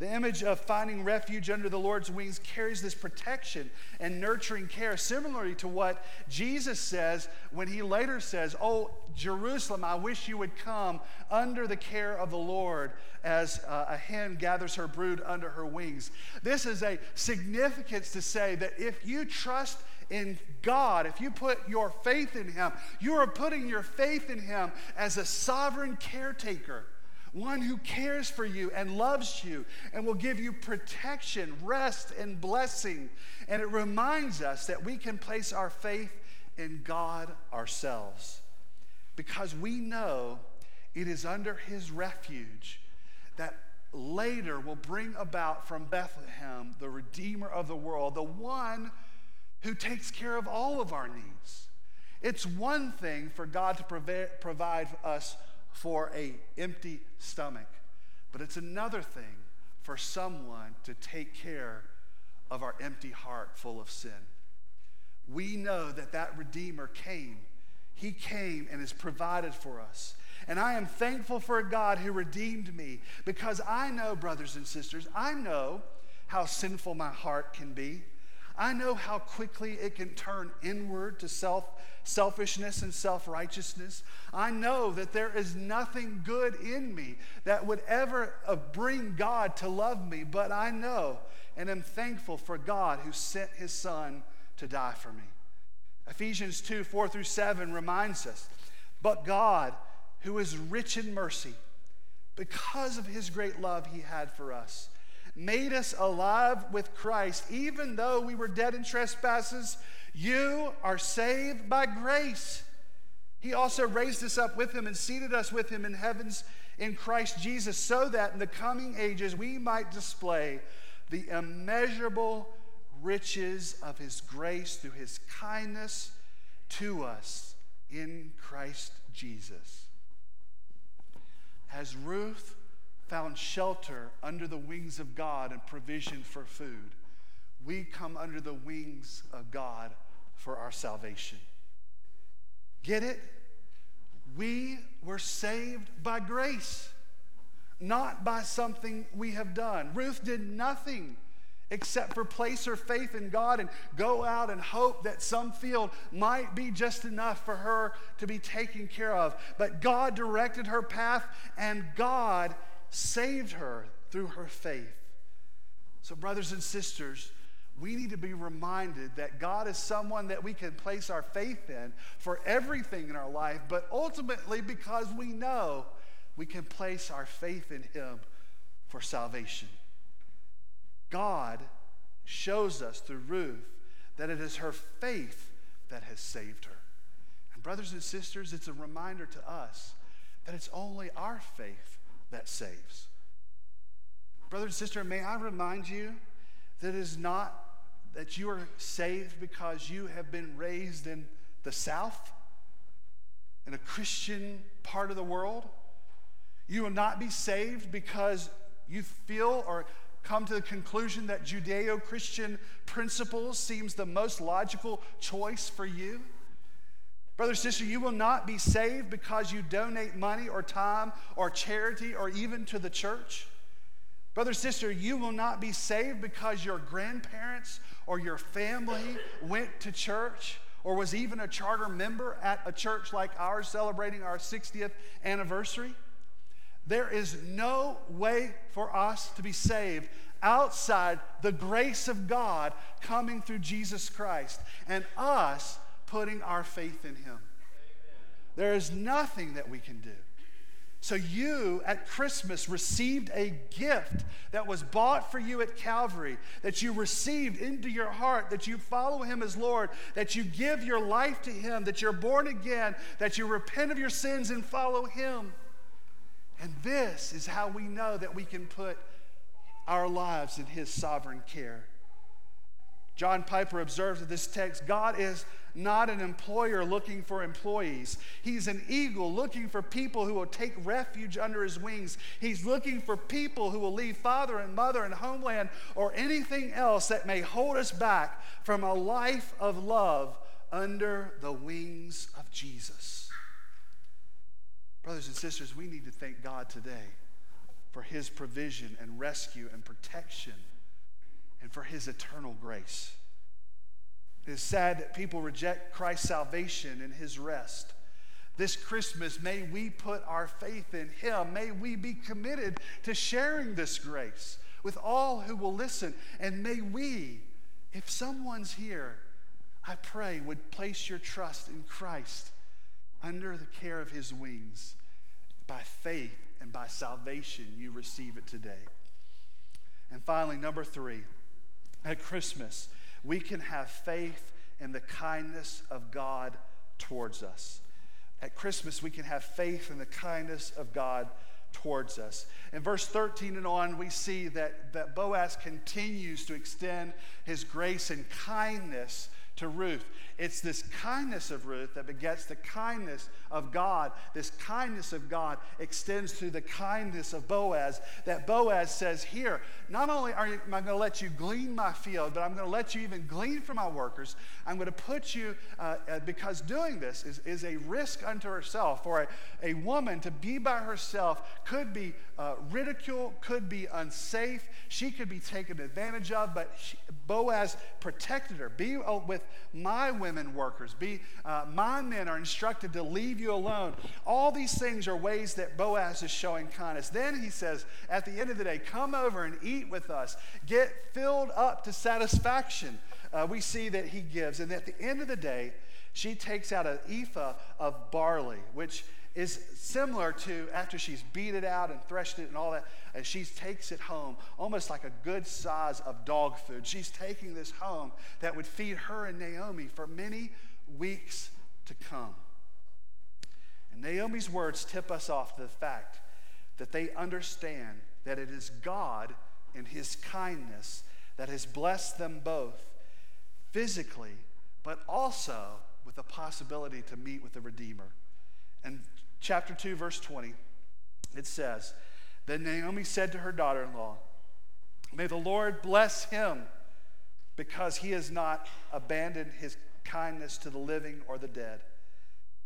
The image of finding refuge under the Lord's wings carries this protection and nurturing care, similarly to what Jesus says when he later says, Oh, Jerusalem, I wish you would come under the care of the Lord as uh, a hen gathers her brood under her wings. This is a significance to say that if you trust in God, if you put your faith in Him, you are putting your faith in Him as a sovereign caretaker one who cares for you and loves you and will give you protection, rest, and blessing. And it reminds us that we can place our faith in God ourselves because we know it is under his refuge that later will bring about from Bethlehem the Redeemer of the world, the one who takes care of all of our needs. It's one thing for God to provide us for a empty stomach, but it's another thing for someone to take care of our empty heart full of sin. We know that that Redeemer came. He came and has provided for us. And I am thankful for a God who redeemed me because I know, brothers and sisters, I know how sinful my heart can be. I know how quickly it can turn inward to self selfishness and self righteousness. I know that there is nothing good in me that would ever uh, bring God to love me, but I know and am thankful for God who sent his son to die for me. Ephesians 2 4 through 7 reminds us, but God, who is rich in mercy, because of his great love he had for us, made us alive with Christ, even though we were dead in trespasses. You are saved by grace. He also raised us up with him and seated us with him in heavens in Christ Jesus, so that in the coming ages we might display the immeasurable riches of his grace through his kindness to us in Christ Jesus. As Ruth found shelter under the wings of God and provision for food, we come under the wings of God for our salvation. Get it? We were saved by grace, not by something we have done. Ruth did nothing except for place her faith in God and go out and hope that some field might be just enough for her to be taken care of. But God directed her path and God saved her through her faith. So, brothers and sisters, we need to be reminded that God is someone that we can place our faith in for everything in our life, but ultimately because we know we can place our faith in Him for salvation. God shows us through Ruth that it is her faith that has saved her. And, brothers and sisters, it's a reminder to us that it's only our faith that saves. Brother and sister, may I remind you that it is not that you are saved because you have been raised in the South, in a Christian part of the world. You will not be saved because you feel or come to the conclusion that Judeo Christian principles seems the most logical choice for you. Brother, sister, you will not be saved because you donate money or time or charity or even to the church. Brother, sister, you will not be saved because your grandparents or your family went to church or was even a charter member at a church like ours celebrating our 60th anniversary. There is no way for us to be saved outside the grace of God coming through Jesus Christ and us putting our faith in Him. There is nothing that we can do. So, you at Christmas received a gift that was bought for you at Calvary, that you received into your heart, that you follow Him as Lord, that you give your life to Him, that you're born again, that you repent of your sins and follow Him. And this is how we know that we can put our lives in His sovereign care. John Piper observes in this text God is not an employer looking for employees. He's an eagle looking for people who will take refuge under his wings. He's looking for people who will leave father and mother and homeland or anything else that may hold us back from a life of love under the wings of Jesus. Brothers and sisters, we need to thank God today for his provision and rescue and protection and for his eternal grace. It is sad that people reject Christ's salvation and his rest. This Christmas, may we put our faith in him. May we be committed to sharing this grace with all who will listen. And may we, if someone's here, I pray, would place your trust in Christ under the care of his wings. By faith and by salvation, you receive it today. And finally, number three, at Christmas, we can have faith in the kindness of God towards us. At Christmas, we can have faith in the kindness of God towards us. In verse 13 and on, we see that, that Boaz continues to extend his grace and kindness to Ruth. It's this kindness of Ruth that begets the kindness of God. This kindness of God extends through the kindness of Boaz. That Boaz says, Here, not only you, am I going to let you glean my field, but I'm going to let you even glean from my workers. I'm going to put you, uh, uh, because doing this is, is a risk unto herself. For a, a woman to be by herself could be uh, ridicule, could be unsafe. She could be taken advantage of, but she, Boaz protected her. Be uh, with my women workers. Be uh, my men are instructed to leave you alone. All these things are ways that Boaz is showing kindness. Then he says, at the end of the day, come over and eat with us. Get filled up to satisfaction. Uh, we see that he gives, and at the end of the day, she takes out an ephah of barley, which is similar to after she's beat it out and threshed it and all that, and she takes it home, almost like a good size of dog food. She's taking this home that would feed her and Naomi for many weeks to come. And Naomi's words tip us off to the fact that they understand that it is God in His kindness that has blessed them both physically, but also with the possibility to meet with the Redeemer. And chapter 2, verse 20, it says, Then Naomi said to her daughter in law, May the Lord bless him because he has not abandoned his kindness to the living or the dead.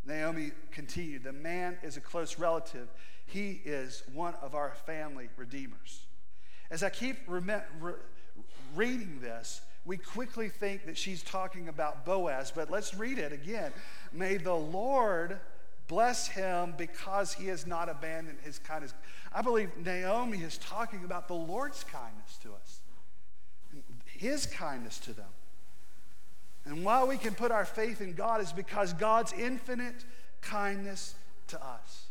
Naomi continued, The man is a close relative. He is one of our family redeemers. As I keep re- reading this, we quickly think that she's talking about Boaz, but let's read it again. May the Lord bless him because he has not abandoned his kindness. I believe Naomi is talking about the Lord's kindness to us, his kindness to them. And why we can put our faith in God is because God's infinite kindness to us.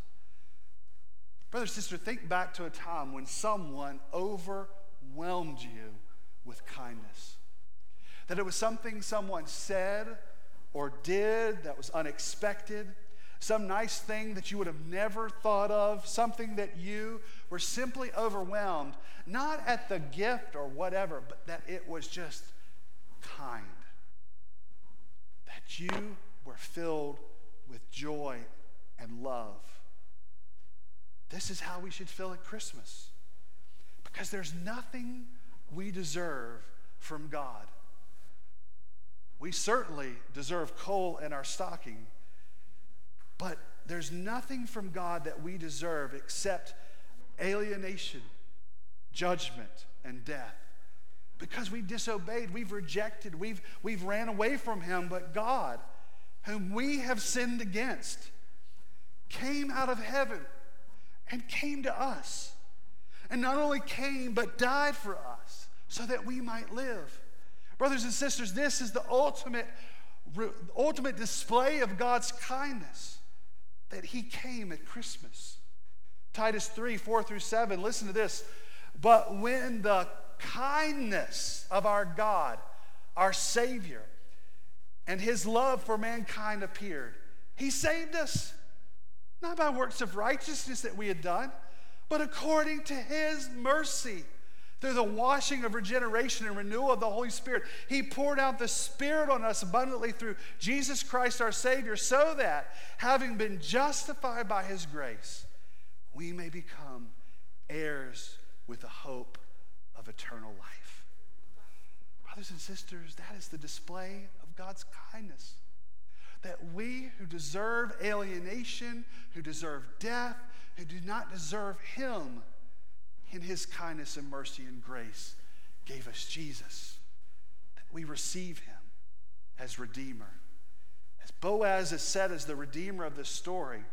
Brother, sister, think back to a time when someone overwhelmed you with kindness. That it was something someone said or did that was unexpected, some nice thing that you would have never thought of, something that you were simply overwhelmed, not at the gift or whatever, but that it was just kind. That you were filled with joy and love. This is how we should feel at Christmas. Because there's nothing we deserve from God. We certainly deserve coal in our stocking, but there's nothing from God that we deserve except alienation, judgment, and death. Because we've disobeyed, we've rejected, we've, we've ran away from Him, but God, whom we have sinned against, came out of heaven and came to us. And not only came, but died for us so that we might live. Brothers and sisters, this is the ultimate, ultimate display of God's kindness that He came at Christmas. Titus 3 4 through 7, listen to this. But when the kindness of our God, our Savior, and His love for mankind appeared, He saved us, not by works of righteousness that we had done, but according to His mercy through the washing of regeneration and renewal of the Holy Spirit. He poured out the Spirit on us abundantly through Jesus Christ our Savior, so that, having been justified by His grace, we may become heirs with the hope of eternal life. Brothers and sisters, that is the display of God's kindness. That we who deserve alienation, who deserve death, who do not deserve Him, in his kindness and mercy and grace, gave us Jesus, that we receive him as Redeemer. As Boaz is said as the Redeemer of this story,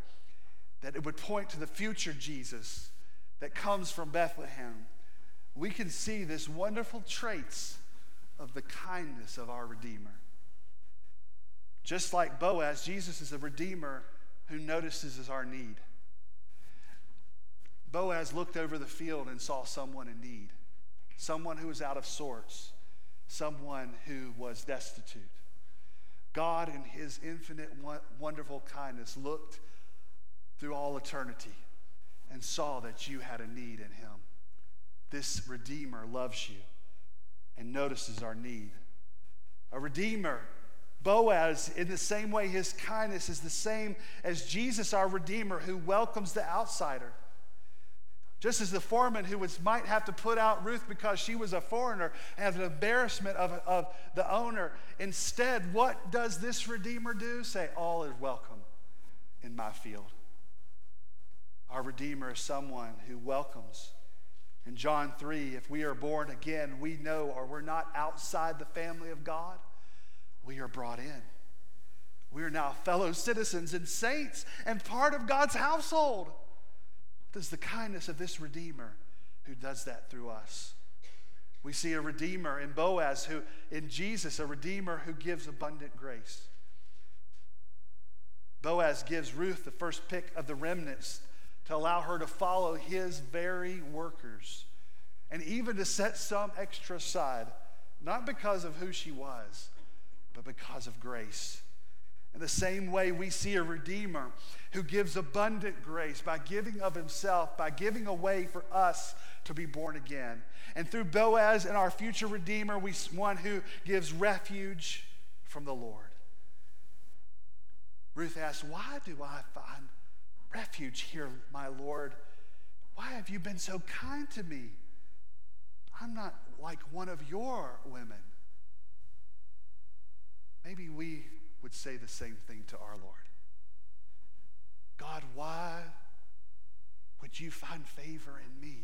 that it would point to the future Jesus that comes from Bethlehem, we can see this wonderful traits of the kindness of our Redeemer. Just like Boaz, Jesus is a Redeemer who notices our need. Boaz looked over the field and saw someone in need, someone who was out of sorts, someone who was destitute. God, in his infinite, wonderful kindness, looked through all eternity and saw that you had a need in him. This Redeemer loves you and notices our need. A Redeemer, Boaz, in the same way, his kindness is the same as Jesus, our Redeemer, who welcomes the outsider just as the foreman who was, might have to put out Ruth because she was a foreigner and an embarrassment of, of the owner. Instead, what does this Redeemer do? Say, All is welcome in my field. Our Redeemer is someone who welcomes. In John 3, if we are born again, we know or we're not outside the family of God, we are brought in. We are now fellow citizens and saints and part of God's household. There's the kindness of this Redeemer who does that through us. We see a Redeemer in Boaz, who in Jesus, a Redeemer who gives abundant grace. Boaz gives Ruth the first pick of the remnants to allow her to follow his very workers and even to set some extra aside, not because of who she was, but because of grace. In the same way, we see a Redeemer who gives abundant grace by giving of himself, by giving away for us to be born again. And through Boaz and our future Redeemer, we one who gives refuge from the Lord. Ruth asks, Why do I find refuge here, my Lord? Why have you been so kind to me? I'm not like one of your women. Maybe we would say the same thing to our Lord. God, why would you find favor in me?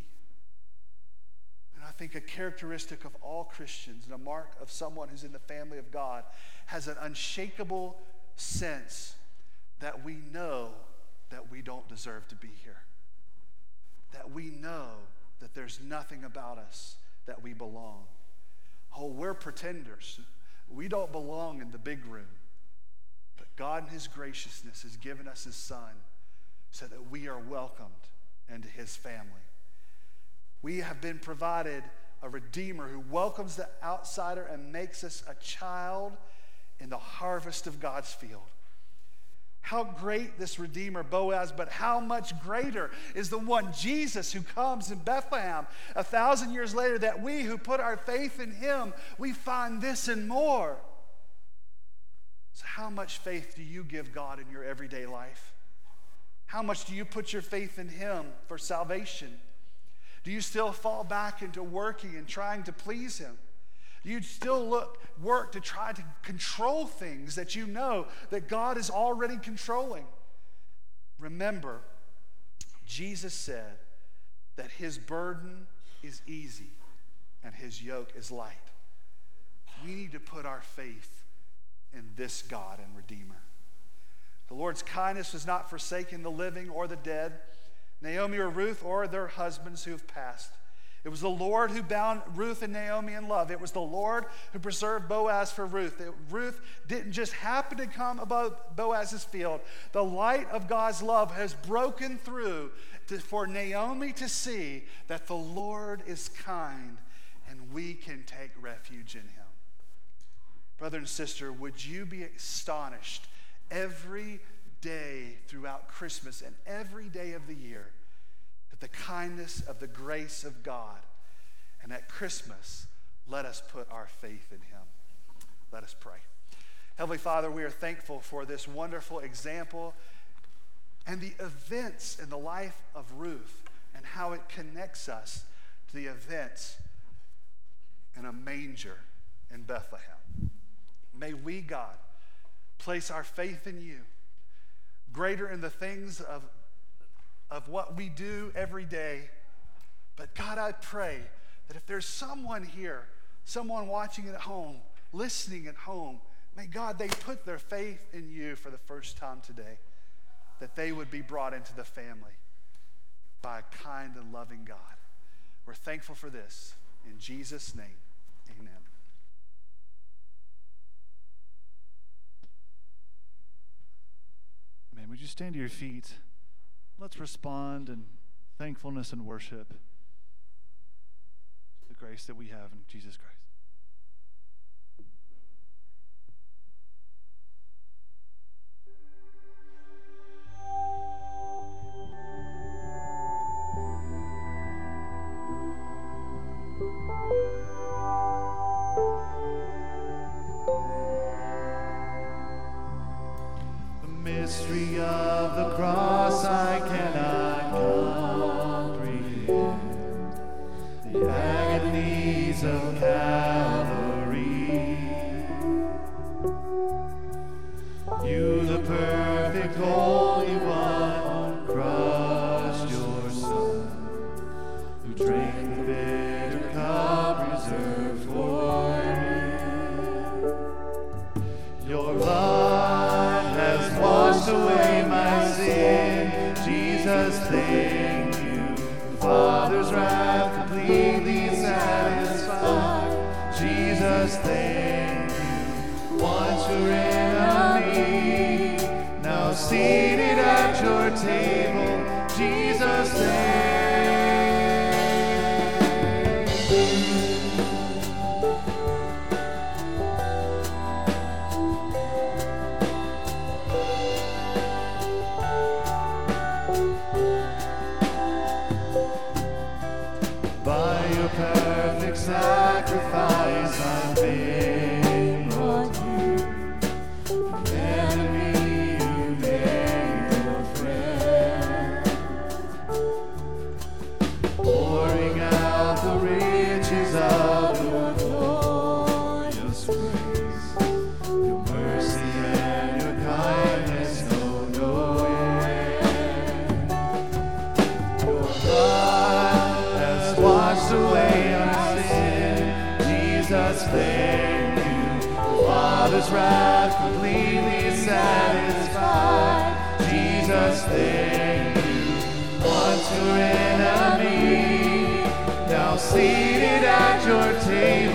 And I think a characteristic of all Christians and a mark of someone who's in the family of God has an unshakable sense that we know that we don't deserve to be here. That we know that there's nothing about us that we belong. Oh, we're pretenders. We don't belong in the big room. But God, in His graciousness, has given us His Son so that we are welcomed into His family. We have been provided a Redeemer who welcomes the outsider and makes us a child in the harvest of God's field. How great this Redeemer Boaz, but how much greater is the one Jesus who comes in Bethlehem a thousand years later, that we who put our faith in him, we find this and more. So, how much faith do you give God in your everyday life? How much do you put your faith in him for salvation? Do you still fall back into working and trying to please him? Do you still look, work to try to control things that you know that God is already controlling. Remember, Jesus said that his burden is easy and his yoke is light. We need to put our faith in this God and Redeemer. The Lord's kindness has not forsaken the living or the dead, Naomi or Ruth or their husbands who have passed. It was the Lord who bound Ruth and Naomi in love. It was the Lord who preserved Boaz for Ruth. It, Ruth didn't just happen to come above Boaz's field. The light of God's love has broken through to, for Naomi to see that the Lord is kind and we can take refuge in him. Brother and sister, would you be astonished every day throughout Christmas and every day of the year? That the kindness of the grace of God. And at Christmas, let us put our faith in Him. Let us pray. Heavenly Father, we are thankful for this wonderful example and the events in the life of Ruth and how it connects us to the events in a manger in Bethlehem. May we, God, place our faith in you greater in the things of of what we do every day. But God, I pray that if there's someone here, someone watching at home, listening at home, may God, they put their faith in you for the first time today, that they would be brought into the family by a kind and loving God. We're thankful for this. In Jesus' name, amen. Man, would you stand to your feet? Let's respond in thankfulness and worship the grace that we have in Jesus Christ. Mystery of the cross at your table.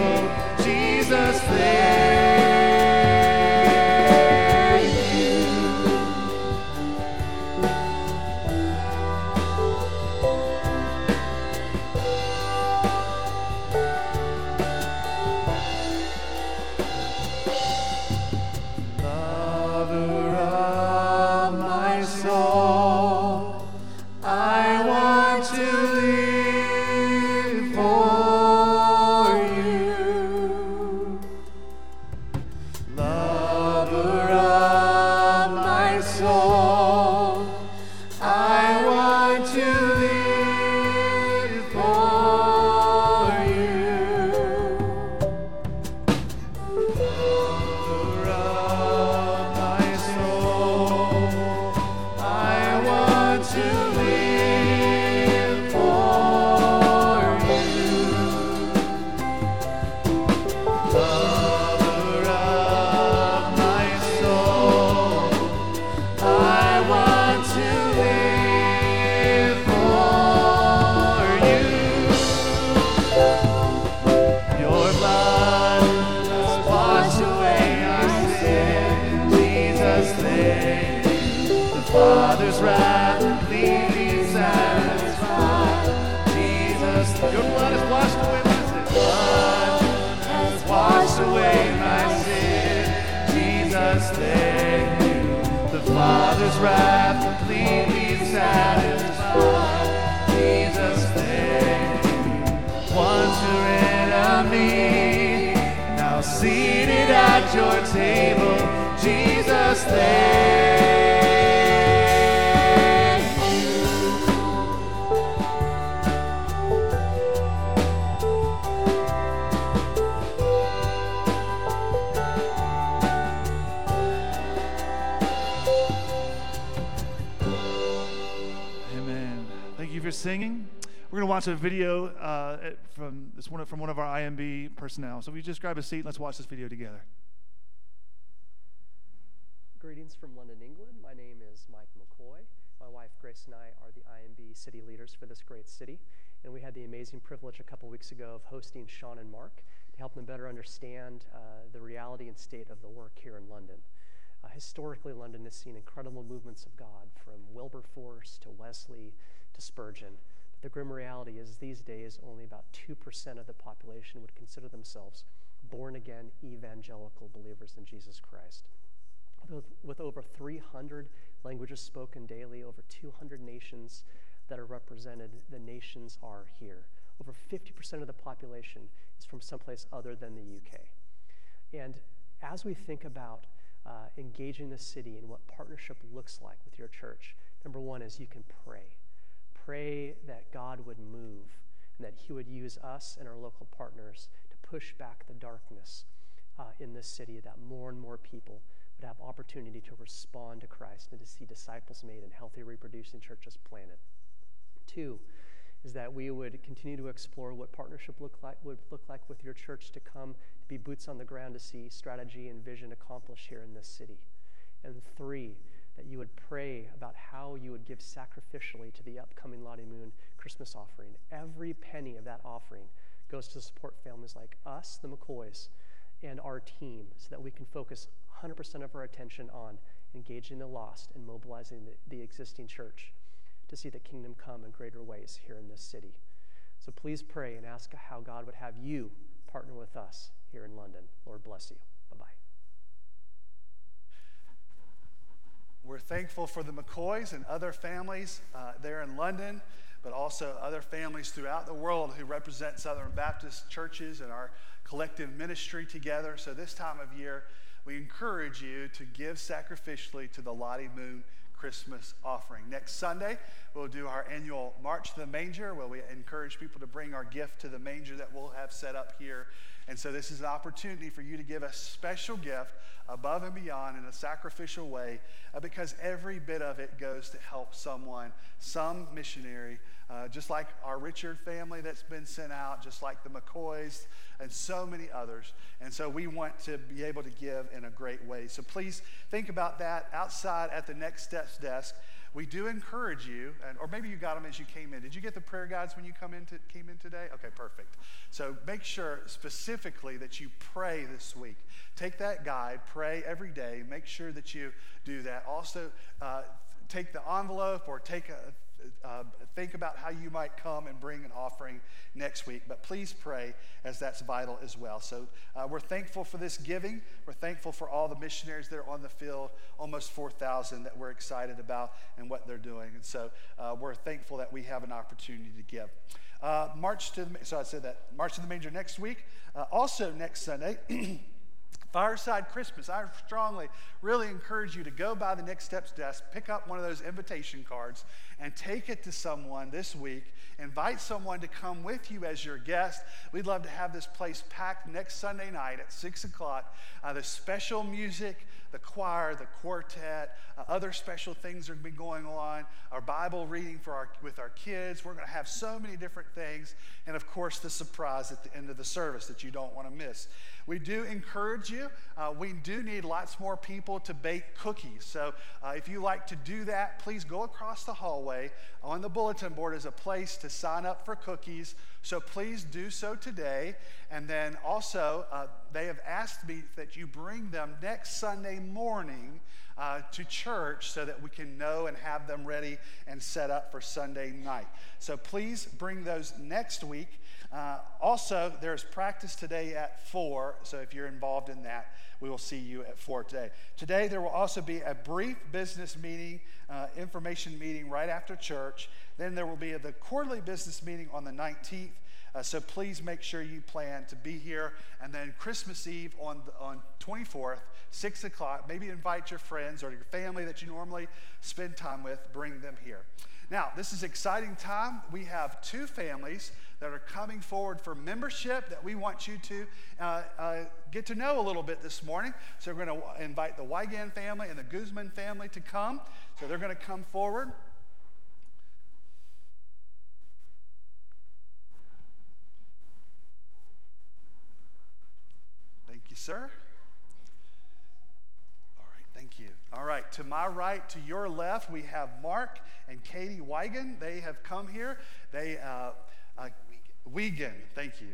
Personnel. So, if you just grab a seat, let's watch this video together. Greetings from London, England. My name is Mike McCoy. My wife Grace and I are the IMB city leaders for this great city. And we had the amazing privilege a couple weeks ago of hosting Sean and Mark to help them better understand uh, the reality and state of the work here in London. Uh, historically, London has seen incredible movements of God from Wilberforce to Wesley to Spurgeon. But the grim reality is, these days, only about 2% of the population would consider themselves born again evangelical believers in Jesus Christ. With, over 300 languages spoken daily, over 200 nations that are represented, the nations are here. Over 50% of the population is from someplace other than the UK. And as we think about uh, engaging the city and what partnership looks like with your church, number one is you can pray. Pray that God would move and that He would use us and our local partners to push back the darkness uh, in this city, that more and more people would have opportunity to respond to Christ and to see disciples made and healthy reproducing churches planted. Two is that we would continue to explore what partnership look like, would look like with your church to come to be boots on the ground to see strategy and vision accomplished here in this city. And three, that you would pray about how you would give sacrificially to the upcoming Lottie Moon Christmas offering. Every penny of that offering goes to support families like us, the McCoys, and our team so that we can focus 100% of our attention on engaging the lost and mobilizing the, the existing church to see the kingdom come in greater ways here in this city. So please pray and ask how God would have you partner with us here in London. Lord bless you. We're thankful for the McCoys and other families uh, there in London. but also other families throughout the world who represent Southern Baptist churches and our collective ministry together. So, this time of year, we encourage you to give sacrificially to the Lottie Moon Christmas offering. Next Sunday, we'll do our annual March to the Manger, where we encourage people to bring our gift to the manger that we'll have set up here. And so, this is an opportunity for you to give a special gift above and beyond in a sacrificial way uh, because every bit of it goes to help someone, some missionary, uh, just like our Richard family that's been sent out, just like the McCoys, and so many others. And so we want to be able to give in a great way. So please think about that outside at the Next Steps desk. We do encourage you, and, or maybe you got them as you came in. Did you get the prayer guides when you come in to, came in today? Okay, perfect. So make sure specifically that you pray this week. Take that guide, pray every day. Make sure that you do that. Also, uh, take the envelope or take a uh, think about how you might come and bring an offering next week. But please pray as that's vital as well. So uh, we're thankful for this giving. We're thankful for all the missionaries that are on the field, almost 4,000 that we're excited about and what they're doing. And so uh, we're thankful that we have an opportunity to give. Uh, March to the, so I said that March to the Manger next week. Uh, also next Sunday. [clears throat] Fireside Christmas. I strongly, really encourage you to go by the Next Steps desk, pick up one of those invitation cards, and take it to someone this week. Invite someone to come with you as your guest. We'd love to have this place packed next Sunday night at 6 o'clock. Uh, the special music, the choir, the quartet, uh, other special things are going to be going on. Our Bible reading for our, with our kids. We're going to have so many different things. And of course, the surprise at the end of the service that you don't want to miss. We do encourage you. Uh, we do need lots more people to bake cookies. So uh, if you like to do that, please go across the hallway. On the bulletin board is a place to sign up for cookies. So please do so today. And then also, uh, they have asked me that you bring them next Sunday morning uh, to church so that we can know and have them ready and set up for Sunday night. So please bring those next week. Uh, also, there's practice today at 4, so if you're involved in that, we will see you at 4 today. Today, there will also be a brief business meeting, uh, information meeting right after church. Then there will be the quarterly business meeting on the 19th. Uh, so please make sure you plan to be here. And then Christmas Eve on, the, on 24th, 6 o'clock, maybe invite your friends or your family that you normally spend time with, bring them here. Now, this is exciting time. We have two families that are coming forward for membership that we want you to uh, uh, get to know a little bit this morning. So we're going to invite the Wigan family and the Guzman family to come. So they're going to come forward. Thank you, sir. All right, thank you. All right, to my right, to your left, we have Mark and Katie Wigan. They have come here. They, uh, uh, Wigan, thank you.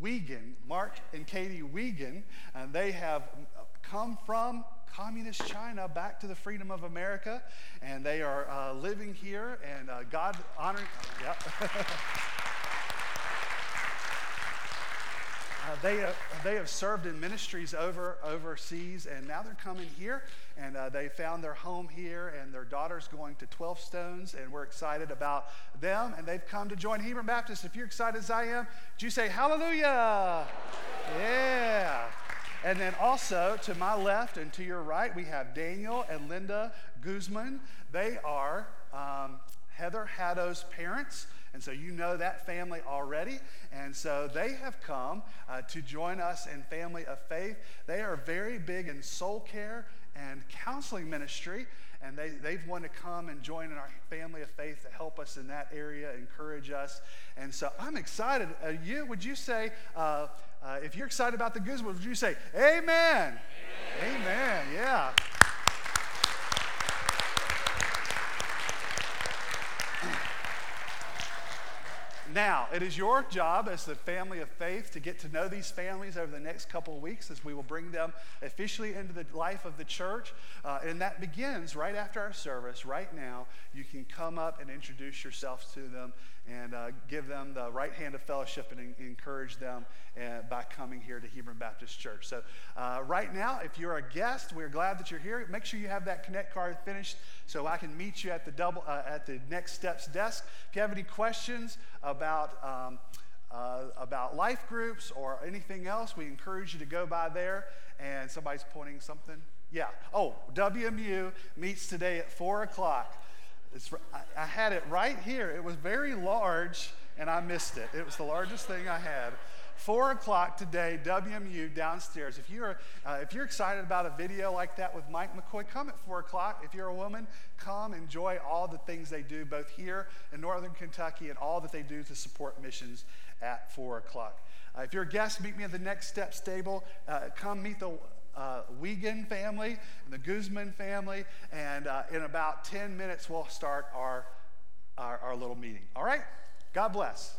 Wiegand, Mark and Katie Wiegand, and they have come from communist China back to the freedom of America, and they are uh, living here, and uh, God honoring. Yeah. [laughs] Uh, they, uh, they have served in ministries over overseas, and now they're coming here, and uh, they found their home here, and their daughter's going to 12 Stones, and we're excited about them, and they've come to join Hebron Baptist. If you're excited as I am, do you say hallelujah? Yeah. And then also to my left and to your right, we have Daniel and Linda Guzman. They are um, Heather Haddow's parents. And so you know that family already. And so they have come uh, to join us in Family of Faith. They are very big in soul care and counseling ministry. And they, they've wanted to come and join in our family of faith to help us in that area, encourage us. And so I'm excited. Uh, you, would you say, uh, uh if you're excited about the Guzman, would you say, Amen? Amen. Amen. Yeah. Now, it is your job as the family of faith to get to know these families over the next couple of weeks as we will bring them officially into the life of the church. Uh, and that begins right after our service. Right now, you can come up and introduce yourself to them and uh, give them the right hand of fellowship and en- encourage them uh, by coming here to Hebron Baptist Church. So, uh, right now, if you're a guest, we're glad that you're here. Make sure you have that Connect card finished so I can meet you at the double uh, at the Next Steps desk. If you have any questions about um, uh, about life groups or anything else, we encourage you to go by there. And somebody's pointing something. Yeah. Oh, WMU meets today at four o'clock. It's, I, I had it right here. It was very large, and I missed it. It was the largest thing I had. Four o'clock today, WMU downstairs. If you're uh, if you're excited about a video like that with Mike McCoy, come at four o'clock. If you're a woman, come enjoy all the things they do both here in Northern Kentucky and all that they do to support missions at four o'clock. Uh, if you're a guest, meet me at the Next Steps table. Uh, come meet the uh, Wiegand family and the Guzman family. And uh, in about 10 minutes, we'll start our, our, our little meeting. All right? God bless.